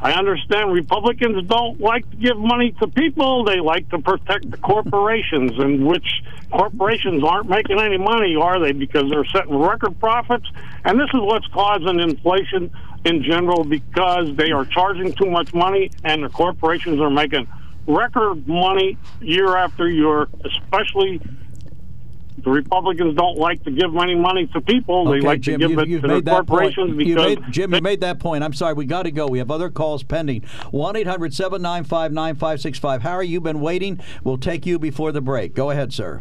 I understand Republicans don't like to give money to people. They like to protect the corporations, and which corporations aren't making any money, are they? Because they're setting record profits. And this is what's causing inflation in general because they are charging too much money, and the corporations are making record money year after year, especially. The Republicans don't like to give any money to people. They Okay, like Jim, to give you, it to the made point. corporations You because made, Jim, you made that point. I'm sorry, we got to go. We have other calls pending. 1 800 795 9565. Harry, you've been waiting. We'll take you before the break. Go ahead, sir.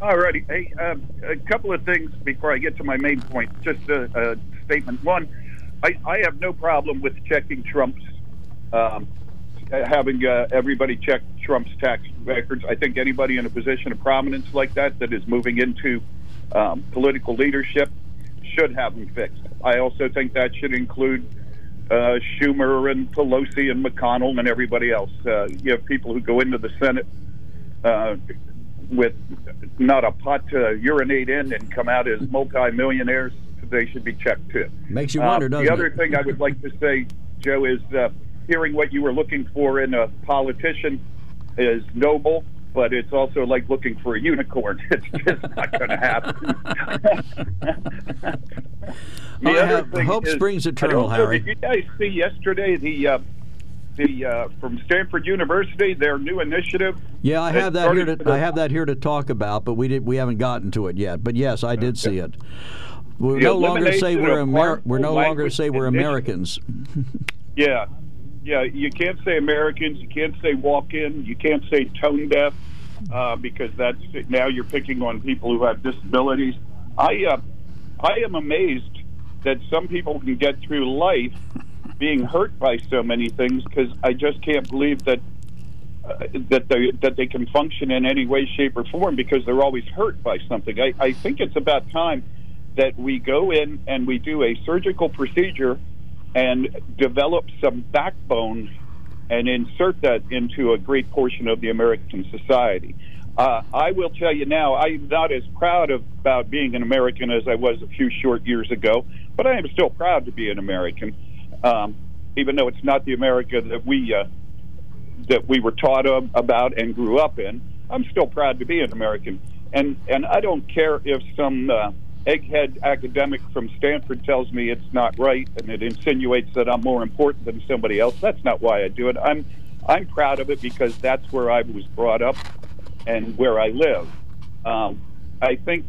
Alrighty. Hey, uh, a couple of things before I get to my main point. Just a, a statement. One, I, I have no problem with checking Trump's, um, having uh, everybody check Trump's tax records. I think anybody in a position of prominence like that, that is moving into um, political leadership, should have them fixed. I also think that should include uh, Schumer and Pelosi and McConnell and everybody else. Uh, you have people who go into the Senate uh, with not a pot to urinate in and come out as multimillionaires. They should be checked too. Makes you wonder, Uh, doesn't the other it? thing I would like to say, Joe, is uh, hearing what you were looking for in a politician is noble, but it's also like looking for a unicorn. It's just not going to happen. I other have- thing hope is- springs eternal, Harry. Did you guys see yesterday the uh, the uh, from Stanford University their new initiative? Yeah, I have that here started to I have that here to talk about, but we did we haven't gotten to it yet. But yes, I did see it. We're no longer say we're Amer- we're no longer say we're Americans. Yeah, yeah. You can't say Americans. You can't say walk-in. You can't say tone deaf uh, because that's now you're picking on people who have disabilities. I uh, I am amazed that some people can get through life being hurt by so many things because I just can't believe that. Uh, that they that they can function in any way, shape, or form because they're always hurt by something. I, I think it's about time that we go in and we do a surgical procedure and develop some backbone and insert that into a great portion of the American society. Uh, I will tell you now, I'm not as proud of, about being an American as I was a few short years ago, but I am still proud to be an American, um, even though it's not the America that we uh, that we were taught of, about and grew up in. I'm still proud to be an American, and and I don't care if some uh, egghead academic from Stanford tells me it's not right and it insinuates that I'm more important than somebody else. That's not why I do it. I'm I'm proud of it because that's where I was brought up and where I live. Um, I think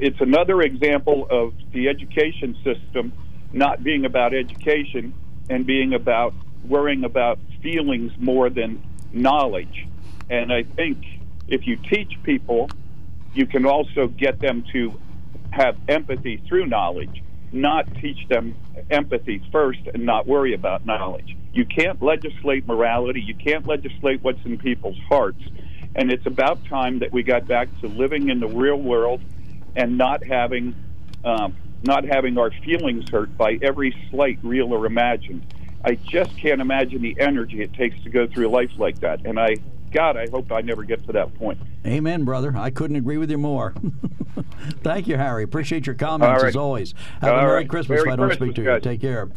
it's another example of the education system not being about education and being about worrying about feelings more than knowledge. And I think if you teach people, you can also get them to have empathy through knowledge, not teach them empathy first and not worry about knowledge. You can't legislate morality, you can't legislate what's in people's hearts. And it's about time that we got back to living in the real world and not having um, not having our feelings hurt by every slight, real or imagined. I just can't imagine the energy it takes to go through life like that. And I, God, I hope I never get to that point. Amen, brother. I couldn't agree with you more. Thank you, Harry. Appreciate your comments All right. as always. Have All a Merry right. Christmas Merry if I don't Christmas, speak to you. guys. Take care.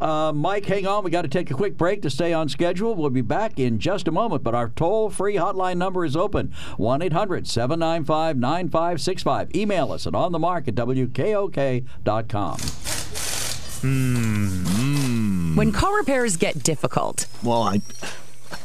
Uh, Mike, hang on. We got to take a quick break to stay on schedule. We'll be back in just a moment, but our toll free hotline number is open 1 800 795 9565. Email us at onthemark at wkok.com. When car repairs get difficult, Well, I, I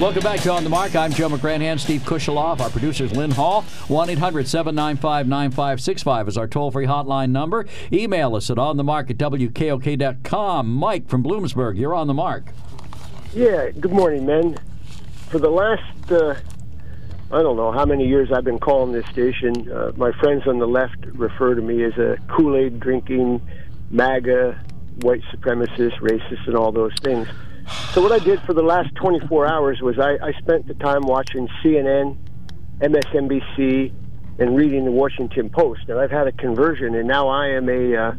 Welcome back to On the Mark. I'm Joe McGranahan, Steve Kusheloff. Our producer's Lynn Hall. 1 800 795 9565 is our toll free hotline number. Email us at onthemark at wkok.com. Mike from Bloomsburg, you're on the mark. Yeah, good morning, men. For the last, uh, I don't know how many years I've been calling this station, uh, my friends on the left refer to me as a Kool Aid drinking, MAGA, white supremacist, racist, and all those things. So, what I did for the last 24 hours was I, I spent the time watching CNN, MSNBC, and reading the Washington Post. And I've had a conversion, and now I am a, uh,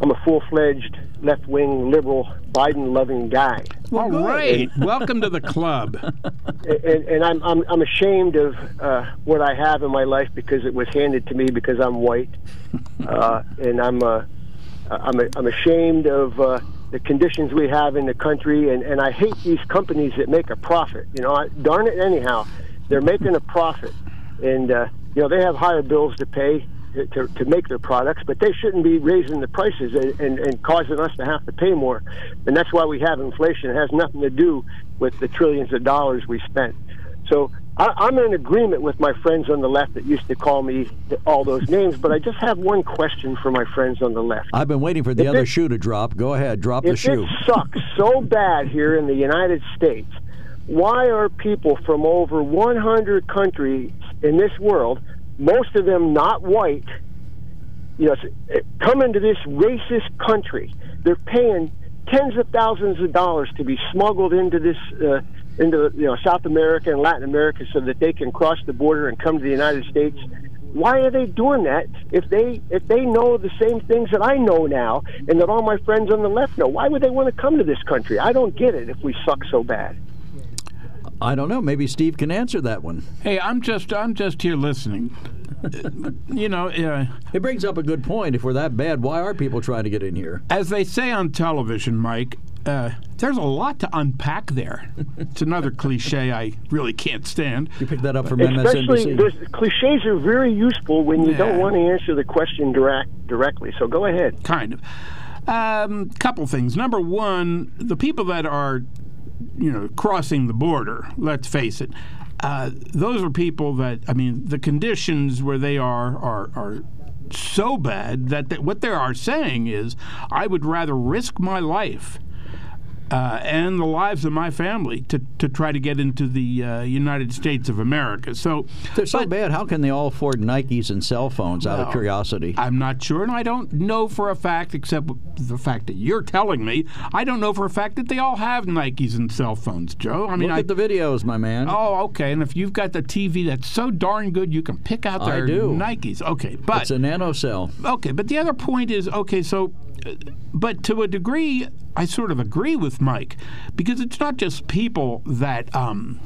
I'm a full-fledged left-wing liberal, Biden-loving guy. All right. Welcome to the club. and, and I'm, I'm I'm ashamed of uh, what I have in my life because it was handed to me because I'm white, uh, and I'm uh, I'm I'm ashamed of uh, the conditions we have in the country, and, and I hate these companies that make a profit. You know, I, darn it, anyhow, they're making a profit, and uh, you know they have higher bills to pay. To, to make their products, but they shouldn't be raising the prices and, and, and causing us to have to pay more. And that's why we have inflation. It has nothing to do with the trillions of dollars we spent. So I, I'm in agreement with my friends on the left that used to call me all those names, but I just have one question for my friends on the left. I've been waiting for the If other it- shoe to drop. Go ahead, drop the If shoe. it sucks so bad here in the United States, why are people from over 100 countries in this world, most of them not white, you know, come into this racist country? They're paying tens of thousands of dollars to be smuggled into this, uh, into you know South America and Latin America, so that they can cross the border and come to the United States. Why are they doing that if they if they know the same things that I know now and that all my friends on the left know? Why would they want to come to this country? I don't get it if we suck so bad. I don't know. Maybe Steve can answer that one. Hey, I'm just I'm just here listening. you know, uh, It brings up a good point. If we're that bad, why are people trying to get in here? as they say on television, Mike, uh, there's a lot to unpack there. It's another cliche I really can't stand. You picked that up from Especially, MSNBC. there's, cliches are very useful when you Yeah. don't want to answer the question direct directly. So go ahead. kind of. Um, couple things. Number one, the people that are, you know, crossing the border. Let's face it. Uh, those are people that I mean, the conditions where they are are are so bad that th- what they are saying is, I would rather risk my life. Uh, and the lives of my family to, to try to get into the uh, United States of America. So They're so but- bad. How can they all afford Nikes and cell phones? out of curiosity. I'm not sure, and I don't know for a fact, except the fact that you're telling me, I don't know for a fact that they all have Nikes and cell phones, Joe. I mean, Look I, at the videos, my man. oh, okay. And if you've got the TV that's so darn good, you can pick out I their do. Nikes. Okay, but it's a nano cell. Okay, but the other point is okay, so, but to a degree, I sort of agree with Mike because it's not just people that um,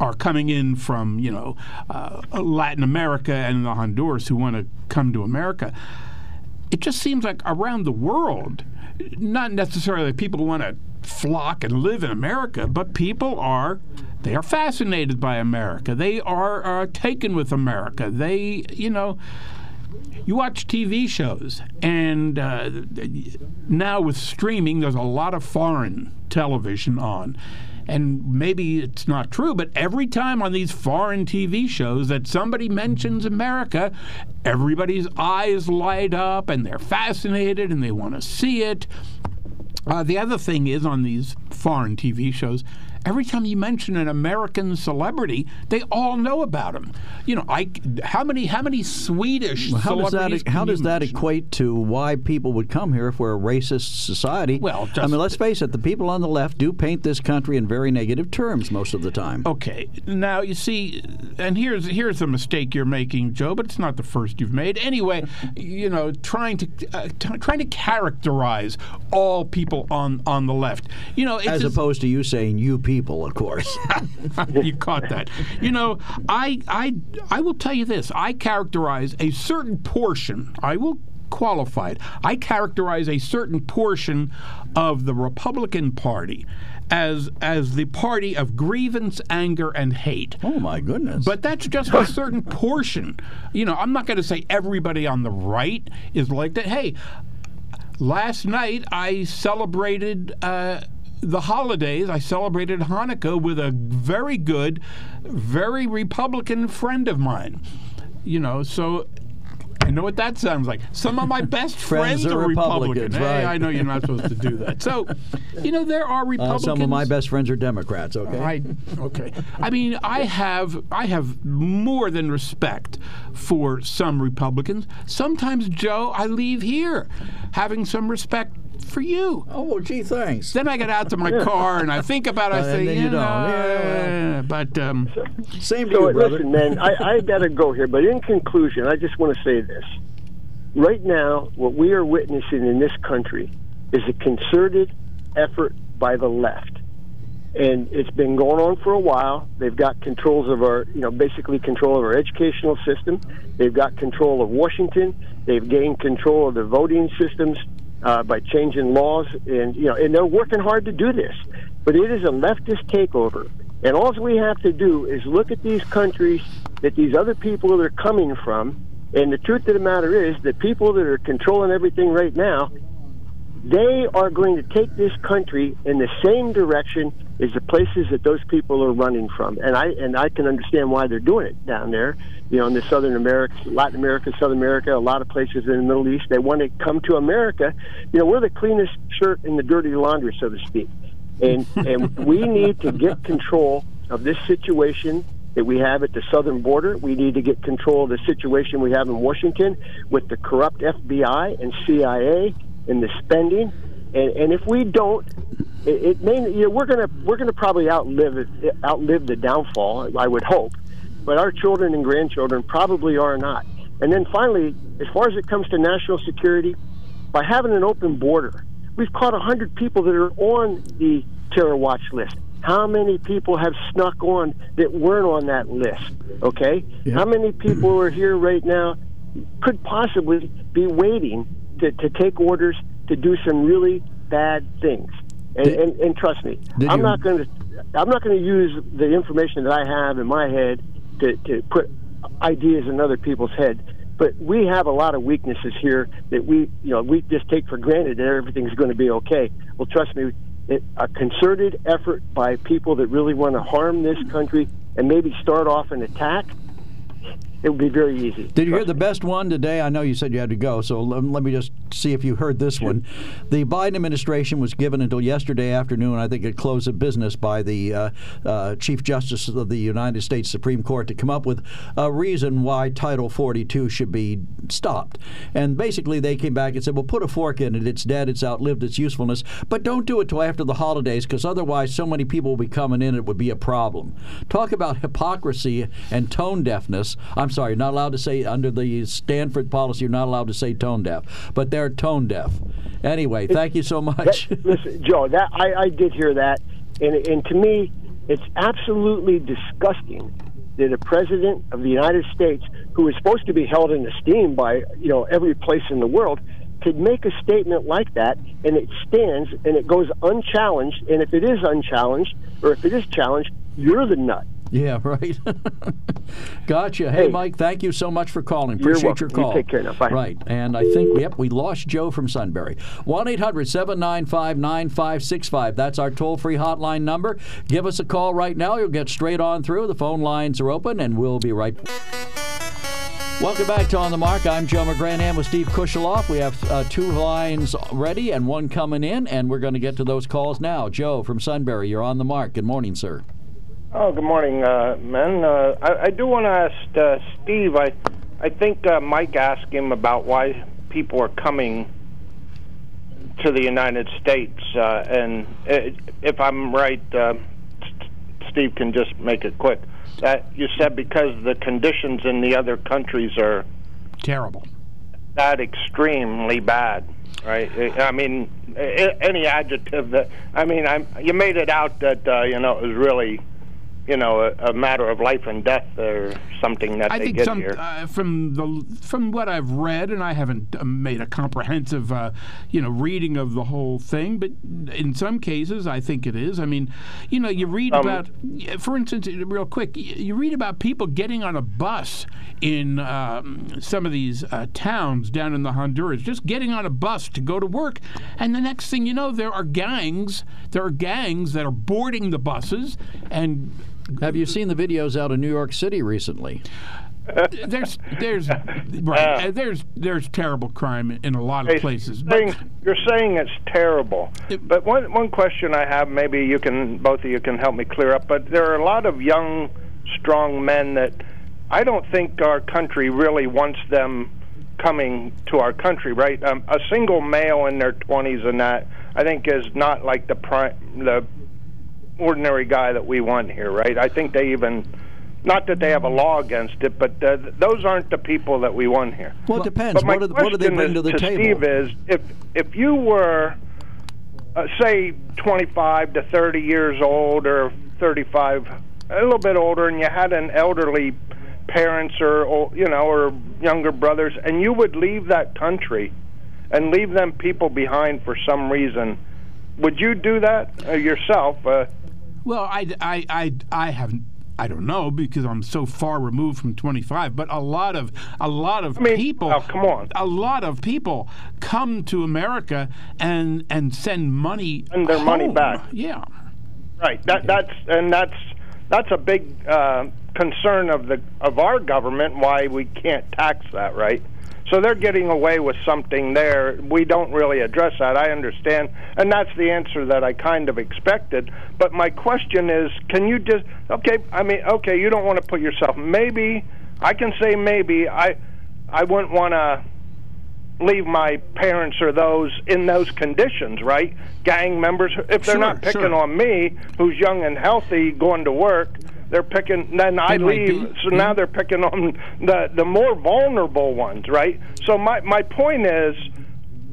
are coming in from, you know, uh, Latin America and the Honduras who want to come to America. It just seems like around the world, not necessarily people want to flock and live in America, but people are they are fascinated by America. They are, are taken with America. They, you know, you watch TV shows, and uh, now with streaming, there's a lot of foreign television on. And maybe it's not true, but every time on these foreign TV shows that somebody mentions America, everybody's eyes light up and they're fascinated and they want to see it. Uh, the other thing is on these foreign TV shows, every time you mention an American celebrity, they all know about him. You know, I how many how many Swedish How does celebrities? that how does that mention? equate to why people would come here if we're a racist society? Well, I mean, let's face it, the people on the left do paint this country in very negative terms most of the time. Okay, now you see, and here's here's a mistake you're making, Joe, but it's not the first you've made. Anyway, you know, trying to uh, t- trying to characterize all people on on the left. You know, it's As just- opposed to you saying you people, of course. you caught that. You know, I I I will tell you this. I characterize a certain portion. I will qualify it. I characterize a certain portion of the Republican Party as as the party of grievance, anger, and hate. oh my goodness! But that's just a certain portion. You know, I'm not going to say everybody on the right is like that. Hey, last night I celebrated uh, the holidays. I celebrated Hanukkah with a very good, very Republican friend of mine. You know, so. I know what that sounds like. Some of my best Friends friends, are Republicans, Republican. Hey. I know you're not supposed to do that. So, you know, there are Uh, Republicans. some of my best friends are Democrats. Okay. I okay. I mean, I have I have more than respect for some Republicans. Sometimes, Joe, I leave here having some respect for you. Oh, well, gee, thanks. Then I get out to my car and I think about it. I say, you you know, Yeah, but um, Same to So you, brother. listen, man, I, I got to go here. But in conclusion, I just want to say this: right now, what we are witnessing in this country is a concerted effort by the left, and it's been going on for a while. They've got controls of our, you know, basically control of our educational system. They've got control of Washington. They've gained control of the voting systems uh, by changing laws, and you know, and they're working hard to do this. But it is a leftist takeover, and all we have to do is look at these countries that these other people are coming from. And the truth of the matter is, the people that are controlling everything right now, they are going to take this country in the same direction as the places that those people are running from. And I and I can understand why they're doing it down there. You know, in the Southern America, Latin America, South America, a lot of places in the Middle East, they want to come to America. You know, we're the cleanest shirt in the dirty laundry, so to speak. And and we need to get control of this situation that we have at the southern border. We need to get control of the situation we have in Washington with the corrupt FBI and CIA and the spending. And, and if we don't, it, it may you know, we're gonna we're gonna probably outlive it, outlive the downfall. I would hope, but our children and grandchildren probably are not. And then finally, as far as it comes to national security, by having an open border, we've caught 100 people that are on the terror watch list. How many people have snuck on that weren't on that list? Okay? How many people are here right now could possibly be waiting to, to take orders to do some really bad things? And, Did- and, and trust me, I'm you- not going to I'm not going to use the information that I have in my head to, to put ideas in other people's head. But we have a lot of weaknesses here that we, you know, we just take for granted that everything's going to be okay. Well, trust me, it, a concerted effort by people that really want to harm this country and maybe start off an attack, it would be very easy. Did you hear the best one today? I know you said you had to go, so let, me just see if you heard this one. The Biden administration was given until yesterday afternoon, I think, at close of business by the uh, uh, Chief Justice of the United States Supreme Court to come up with a reason why Title 42 should be stopped. And basically, they came back and said, well, put a fork in it. It's dead. It's outlived its usefulness. But don't do it till after the holidays because otherwise, so many people will be coming in, it would be a problem. Talk about hypocrisy and tone deafness. I'm sorry, you're not allowed to say under the Stanford policy, you're not allowed to say tone deaf, but they're tone deaf. Anyway, thank you so much. That, listen, Joe, that I, I did hear that, and and to me, it's absolutely disgusting that a president of the United States, who is supposed to be held in esteem by you know every place in the world, could make a statement like that, and it stands and it goes unchallenged. And if it is unchallenged, or if it is challenged, you're the nut. Yeah, right. gotcha. Hey, Hey. Mike, thank you so much for calling. Appreciate your welcome. You call. take care now. Bye. Right. And I think, yep, we lost Joe from Sunbury. 1 800 795 9565. That's our toll free hotline number. Give us a call right now. You'll get straight on through. The phone lines are open, and we'll be right Welcome back to On the Mark. I'm Joe McGranahan with Steve Kusheloff. We have uh, two lines ready and one coming in, and we're going to get to those calls now. Joe from Sunbury, you're on the mark. Good morning, sir. Oh, good morning, uh, men. Uh, I, I do want to ask uh, Steve. I, I think uh, Mike asked him about why people are coming to the United States, uh, and uh, if I'm right, uh, Steve can just make it quick. That you said because the conditions in the other countries are Terrible. that extremely bad, right? I mean, any adjective that I mean, I'm you made it out that uh, you know it was really, you know, a, a matter of life and death or something that I they think get some here. uh, from the from what I've read, and I haven't uh, made a comprehensive, uh, you know, reading of the whole thing. But in some cases, I think it is. I mean, you know, you read Um, about, for instance, real quick, you read about people getting on a bus in um, some of these uh, towns down in the Honduras, just getting on a bus to go to work, and the next thing you know, there are gangs. There are gangs that are boarding the buses and Have you seen the videos out of New York City recently? there's there's right uh, there's there's terrible crime in a lot of Hey, places. saying, you're saying it's terrible, but one one question I have, maybe you can both of you can help me clear up. But there are a lot of young, strong men that I don't think our country really wants them coming to our country. Right? Um, a single male in their 20s and that I think is not like the prime the ordinary guy that we want here. Right? I think they even. Not that they have a law against it, but uh, those aren't the people that we want here. Well, it depends. But my What do, what do they question bring to the table? Steve is if if you were uh, say 25 to 30 years old or 35 a little bit older and you had an elderly parents or, or you know or younger brothers and you would leave that country and leave them people behind for some reason would you do that uh, yourself uh, Well, I, I, I, I haven't. I don't know because I'm so far removed from 25. But a lot of a lot of people. oh, come on. A lot of people come to America and and send money. Send their money back. Yeah. Right. That that's and that's that's a big uh, concern of the of our government. Why we can't tax that, right? So they're getting away with something there. We don't really address that. I understand, and that's the answer that I kind of expected. But my question is, can you just okay? I mean, okay, you don't want to put yourself. Maybe I can say maybe I I wouldn't want to leave my parents or those in those conditions, right? Gang members, if they're Sure, not picking sure. on me, who's young and healthy, going to work, they're picking. Then I leave, so now they're picking on the the more vulnerable ones, right? So my my point is.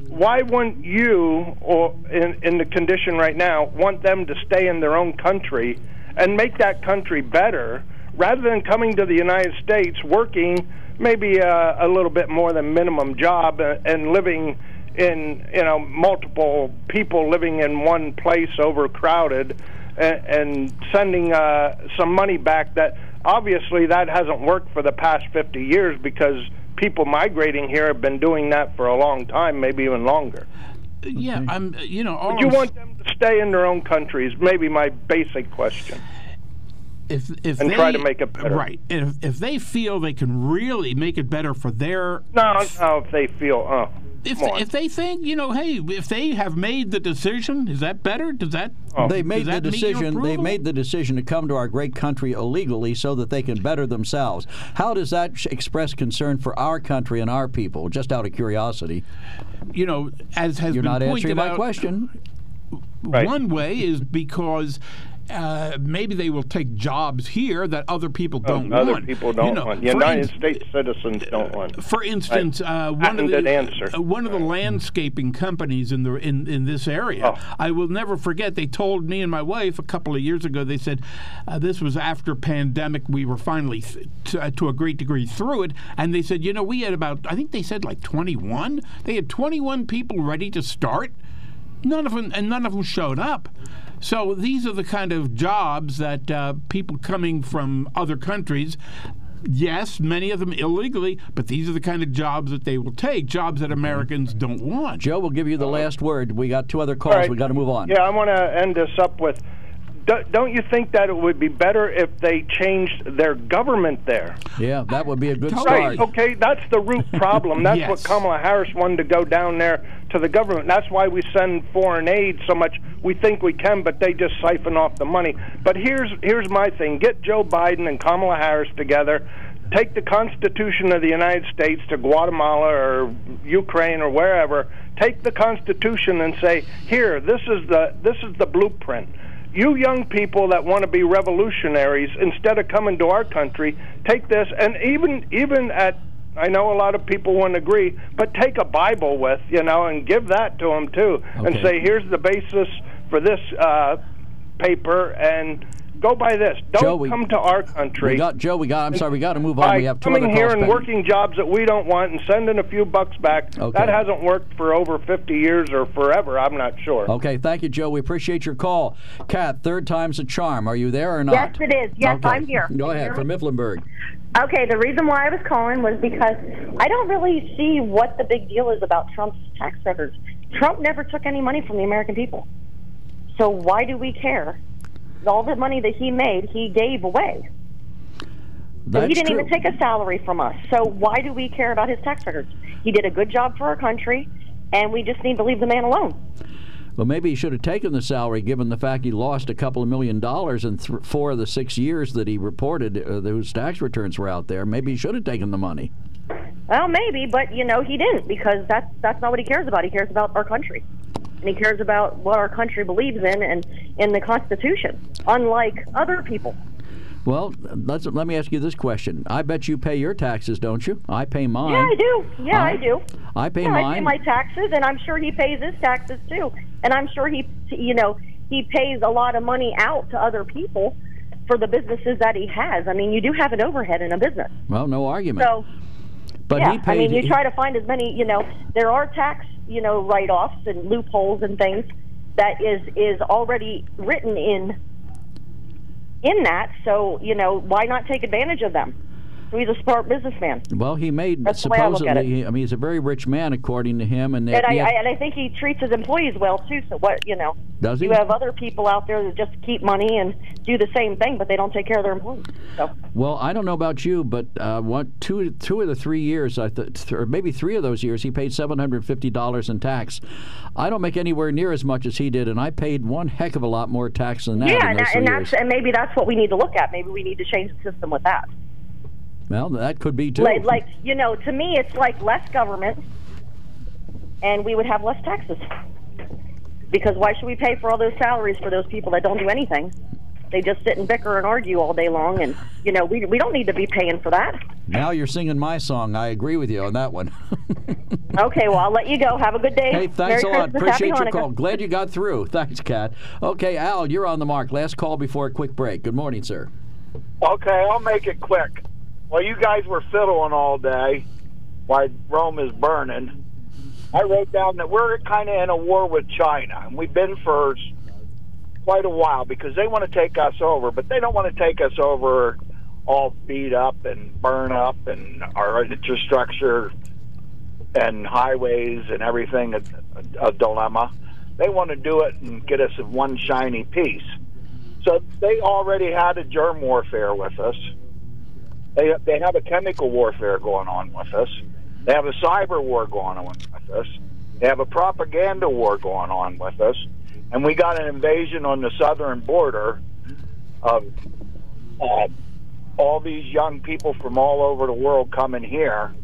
Why wouldn't you, or in, in the condition right now, want them to stay in their own country and make that country better, rather than coming to the United States, working maybe uh, a little bit more than minimum job uh, and living in you know multiple people living in one place overcrowded and, and sending uh, some money back that obviously that hasn't worked for the past 50 years because people migrating here have been doing that for a long time maybe even longer Yeah. I'm. You know. All would you I'm want them to stay in their own countries maybe my basic question if if and they, try to make it better. right if if they feel they can really make it better for their no no if they feel oh if come on. if they think you know hey if they have made the decision is that better does that oh. they made does the that meet your decision. They approval? made the decision to come to our great country illegally so that they can better themselves. How does that express concern for our country and our people? Just out of curiosity. you know as has You're been not pointed answering my out, question. One way is because uh, maybe they will take jobs here that other people don't other want. people don't you know, want United ins- States citizens don't want For instance, uh, one of the answer. uh, one of the landscaping companies in the in, in this area, Oh. I will never forget. They told me and my wife a couple of years ago. They said uh, this was after pandemic. We were finally th- to, uh, to a great degree through it, and they said, you know, we had about I think they said like 21. They had 21 people ready to start. None of them and none of them showed up. So these are the kind of jobs that uh, people coming from other countries. Yes, many of them illegally, but these are the kind of jobs that they will take, jobs that Americans don't want. Joe, we'll give you the last word. We got two other calls. All right. We got to move on. Yeah, I want to end this up with. Do- Don't you think that it would be better if they changed their government there? Yeah, that would be a good Right. start. Okay, that's the root problem. That's what Kamala Harris wanted to go down there to the government. That's why we send foreign aid so much. We think we can, but they just siphon off the money. But here's here's my thing: get Joe Biden and Kamala Harris together. Take the Constitution of the United States to Guatemala or Ukraine or wherever. Take the Constitution and say, "Here, this is the this is the blueprint." You young people that want to be revolutionaries instead of coming to our country take this and even even at I know a lot of people won't agree, but take a Bible with, you know, and give that to them too, and say, "Here's the basis for this uh, paper, and go by this. Don't Joe, we- come to our country." We got Joe. We got. I'm sorry. We got to move on. We have two coming other here and pending. working jobs that we don't want and sending a few bucks back. Okay. That hasn't worked for over 50 years or forever. I'm not sure. Okay, thank you, Joe. We appreciate your call. Kat, third time's a charm. Are you there or not? Yes, it is. Yes, Okay. I'm here. Go ahead, from Mifflinburg. Okay, the reason why I was calling was because I don't really see what the big deal is about Trump's tax records. Trump never took any money from the American people. So why do we care? All the money that he made, he gave away. So he didn't true. even take a salary from us. So why do we care about his tax records? He did a good job for our country, and we just need to leave the man alone. Well, maybe he should have taken the salary, given the fact he lost a couple of million dollars in th- four of the six years that he reported uh, whose tax returns were out there. Maybe he should have taken the money. Well, maybe, but you know he didn't because that's that's not what he cares about. He cares about our country, and he cares about what our country believes in and in the Constitution. Unlike other people. Well, let's, let me ask you this question. I bet you pay your taxes, don't you? I pay mine. Yeah, I do. Yeah, I, I- do. I pay yeah, I pay my taxes, and I'm sure he pays his taxes too. And I'm sure he, you know, he pays a lot of money out to other people for the businesses that he has. I mean, you do have an overhead in a business. Well, no argument. So, but yeah, he paid. I mean, you try to find as many. You know, there are tax, you know, write-offs and loopholes and things that is is already written in in that. So, you know, why not take advantage of them? So he's a smart businessman. well, he made That's way I supposedly. I mean, he's a very rich man, according to him, and, And I, I and I think he treats his employees well too. So what you know, Does he? you have other people out there that just keep money and do the same thing, but they don't take care of their employees. So Well, I don't know about you, but uh, what two two of the three years, I th- th- or maybe three of those years, he paid seven hundred fifty dollars in tax. I don't make anywhere near as much as he did, and I paid one heck of a lot more tax than that. yeah, in and, those that, three and years. that's and maybe that's what we need to look at. Maybe we need to change the system with that. Well, that could be too. Like, like you know, to me, it's like less government, and we would have less taxes. Because why should we pay for all those salaries for those people that don't do anything? They just sit and bicker and argue all day long, and you know, we we don't need to be paying for that. now you're singing my song. I agree with you on that one. Okay, well, I'll let you go. Have a good day. hey, thanks Merry a lot. Christmas, Appreciate Happy your Hanukkah. call. Glad you got through. Thanks, Kat. Okay, Al, you're on the mark. Last call before a quick break. Good morning, sir. Okay, I'll make it quick. Well, you guys were fiddling all day while Rome is burning. I wrote down that we're kind of in a war with China, and we've been for quite a while because they want to take us over, but they don't want to take us over all beat up and burn up and our infrastructure and highways and everything a, a dilemma. They want to do it and get us in one shiny piece. So they already had a germ warfare with us. They they have a chemical warfare going on with us. They have a cyber war going on with us. They have a propaganda war going on with us, and we got an invasion on the southern border of uh, all these young people from all over the world coming here.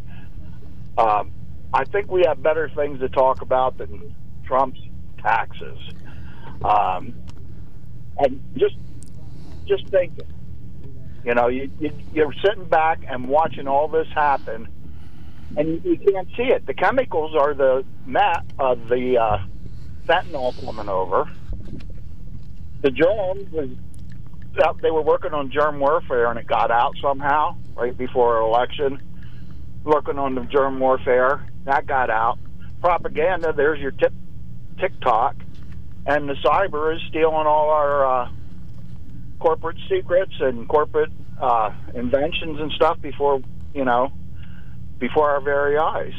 Um, I think we have better things to talk about than Trump's taxes. Um, and just just thinking, you know, you, you you're sitting back and watching all this happen, and you, you can't see it. The chemicals are the mat of the uh, fentanyl coming over. The germ was they were working on germ warfare, and it got out somehow right before election. Working on the germ warfare, that got out. Propaganda. There's your tip, TikTok. and the cyber is stealing all our uh, corporate secrets and corporate uh, inventions and stuff before you know before our very eyes.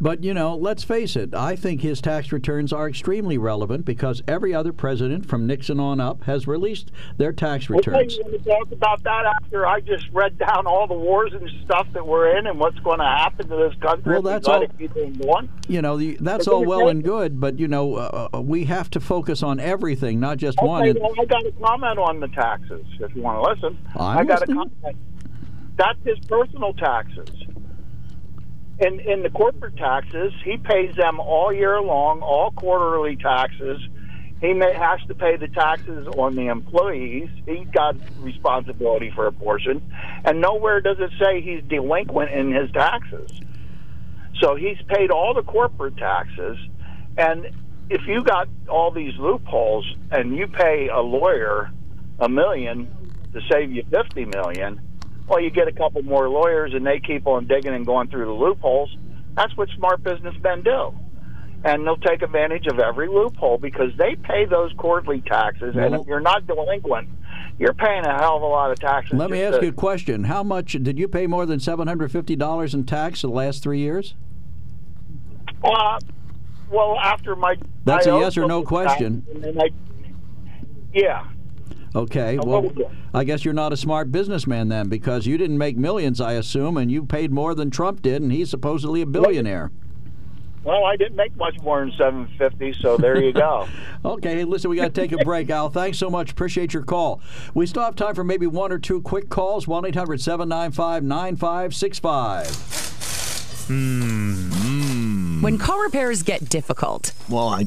But, you know, let's face it, I think his tax returns are extremely relevant because every other president from Nixon on up has released their tax returns. Okay, you want to talk about that after I just read down all the wars and stuff that we're in and what's going to happen to this country. Well, we that's all- it keep on going? You know, the, that's all well and good, but, you know, uh, uh, we have to focus on everything, not just one. Okay, And- well, I got a comment on the taxes. If you want to listen, I'm I got listening. a comment. That's his personal taxes. In in the corporate taxes, he pays them all year long, all quarterly taxes. He may, has to pay the taxes on the employees. He's got responsibility for a portion, and nowhere does it say he's delinquent in his taxes. So he's paid all the corporate taxes, and if you got all these loopholes and you pay a lawyer a million to save you fifty million, well, you get a couple more lawyers and they keep on digging and going through the loopholes. That's what smart businessmen do. And they'll take advantage of every loophole because they pay those quarterly taxes. and if you're not delinquent, you're paying a hell of a lot of taxes. Let me ask to- you a question. How much did you pay more than $750 in tax the last three years? Uh, well, after my That's a a yes or no question. And then I, yeah. Okay, well. I guess you're not a smart businessman then because you didn't make millions, I assume, and you paid more than Trump did, and he's supposedly a billionaire. Well, I didn't make much more than seven fifty, so there you go. Okay, listen, we got to take a break, Al. Thanks so much. Appreciate your call. We still have time for maybe one or two quick calls 1 800 795 9565. Hmm. When car repairs get difficult, Well, I,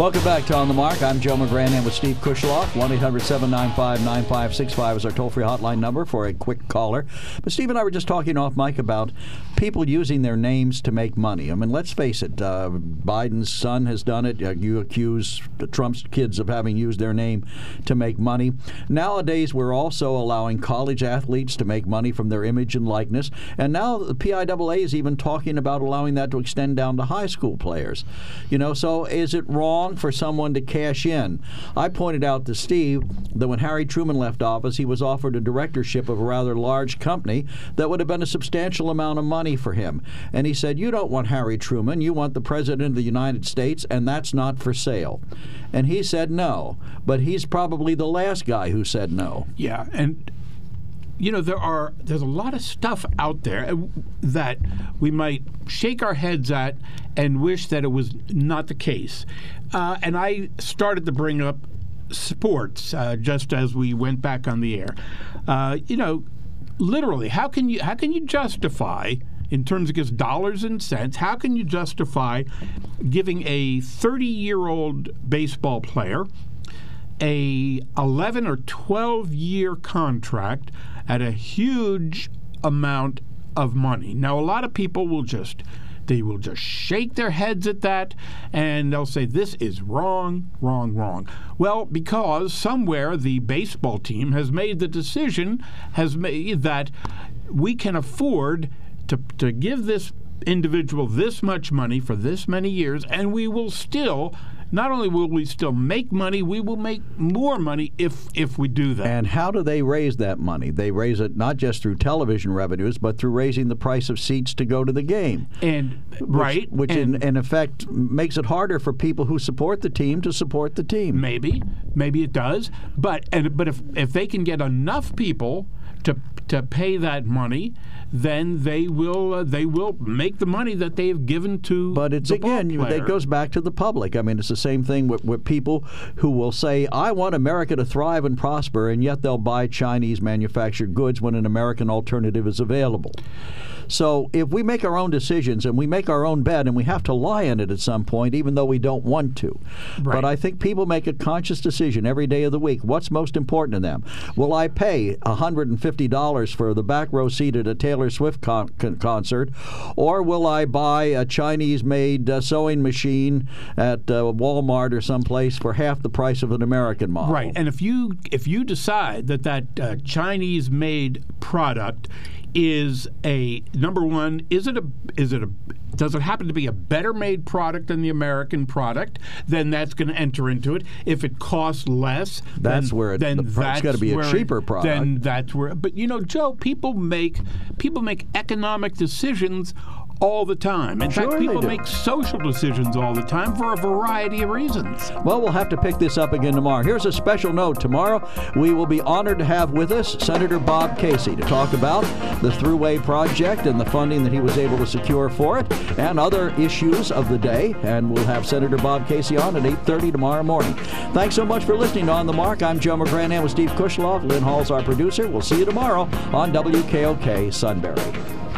Welcome back to On the Mark. I'm Joe McGranahan with Steve Kusheloff. 1 800 795 9565 is our toll free hotline number for a quick caller. But Steve and I were just talking off mic about people using their names to make money. I mean, let's face it, uh, Biden's son has done it. Uh, you accuse Trump's kids of having used their name to make money. Nowadays, we're also allowing college athletes to make money from their image and likeness. And now the PIAA is even talking about allowing that to extend down to high school players. You know, so is it wrong for someone to cash in? I pointed out to Steve that when Harry Truman left office, he was offered a directorship of a rather large company that would have been a substantial amount of money for him. And he said, You don't want Harry Truman, you want the President of the United States, and that's not for sale. And he said no, but he's probably the last guy who said no. Yeah, and you know there are there's a lot of stuff out there uh, that we might shake our heads at and wish that it was not the case. Uh, and I started to bring up sports uh, just as we went back on the air. Uh, you know, literally, how can you how can you justify? In terms of just dollars and cents, how can you justify giving a 30 year old baseball player a 11 or 12 year contract at a huge amount of money. Now a lot of people will just they will just shake their heads at that and they'll say this is wrong, wrong, wrong. Well, because somewhere the baseball team has made the decision has made that we can afford to to give this individual this much money for this many years and we will still not only will we still make money, we will make more money if if we do that. And how do they raise that money? They raise it not just through television revenues, but through raising the price of seats to go to the game. And which, right, which and in, in effect makes it harder for people who support the team to support the team. Maybe, maybe it does. But and but if if they can get enough people to to pay that money, then they will uh, they will make the money that they have given to. But it's again, it goes back to the public. I mean, it's the same thing with, with people who will say, "I want America to thrive and prosper," and yet they'll buy Chinese manufactured goods when an American alternative is available. So if we make our own decisions and we make our own bed and we have to lie in it at some point, even though we don't want to. But I think people make a conscious decision every day of the week. What's most important to them? Will I pay $150 for the back row seat at a Taylor Swift con- con- concert, or will I buy a Chinese-made uh, sewing machine at uh, Walmart or someplace for half the price of an American model? Right, and if you if you decide that that uh, Chinese-made product is a number one, is it a is it a does it happen to be a better made product than the American product? Then that's going to enter into it. If it costs less, That's then, where it- then the that's gotta be a it- cheaper product. Then that's where. But you know, Joe, people make people make economic decisions all the time. In Sure fact, people make social decisions all the time for a variety of reasons. Well, we'll have to pick this up again tomorrow. Here's a special note. Tomorrow, we will be honored to have with us Senator Bob Casey to talk about the Thruway Project and the funding that he was able to secure for it and other issues of the day. And we'll have Senator Bob Casey on at 8.30 tomorrow morning. Thanks so much for listening to On the Mark. I'm Joe McGranahan with Steve Kusheloff. Lynn Hall's our producer. We'll see you tomorrow on WKOK Sunbury.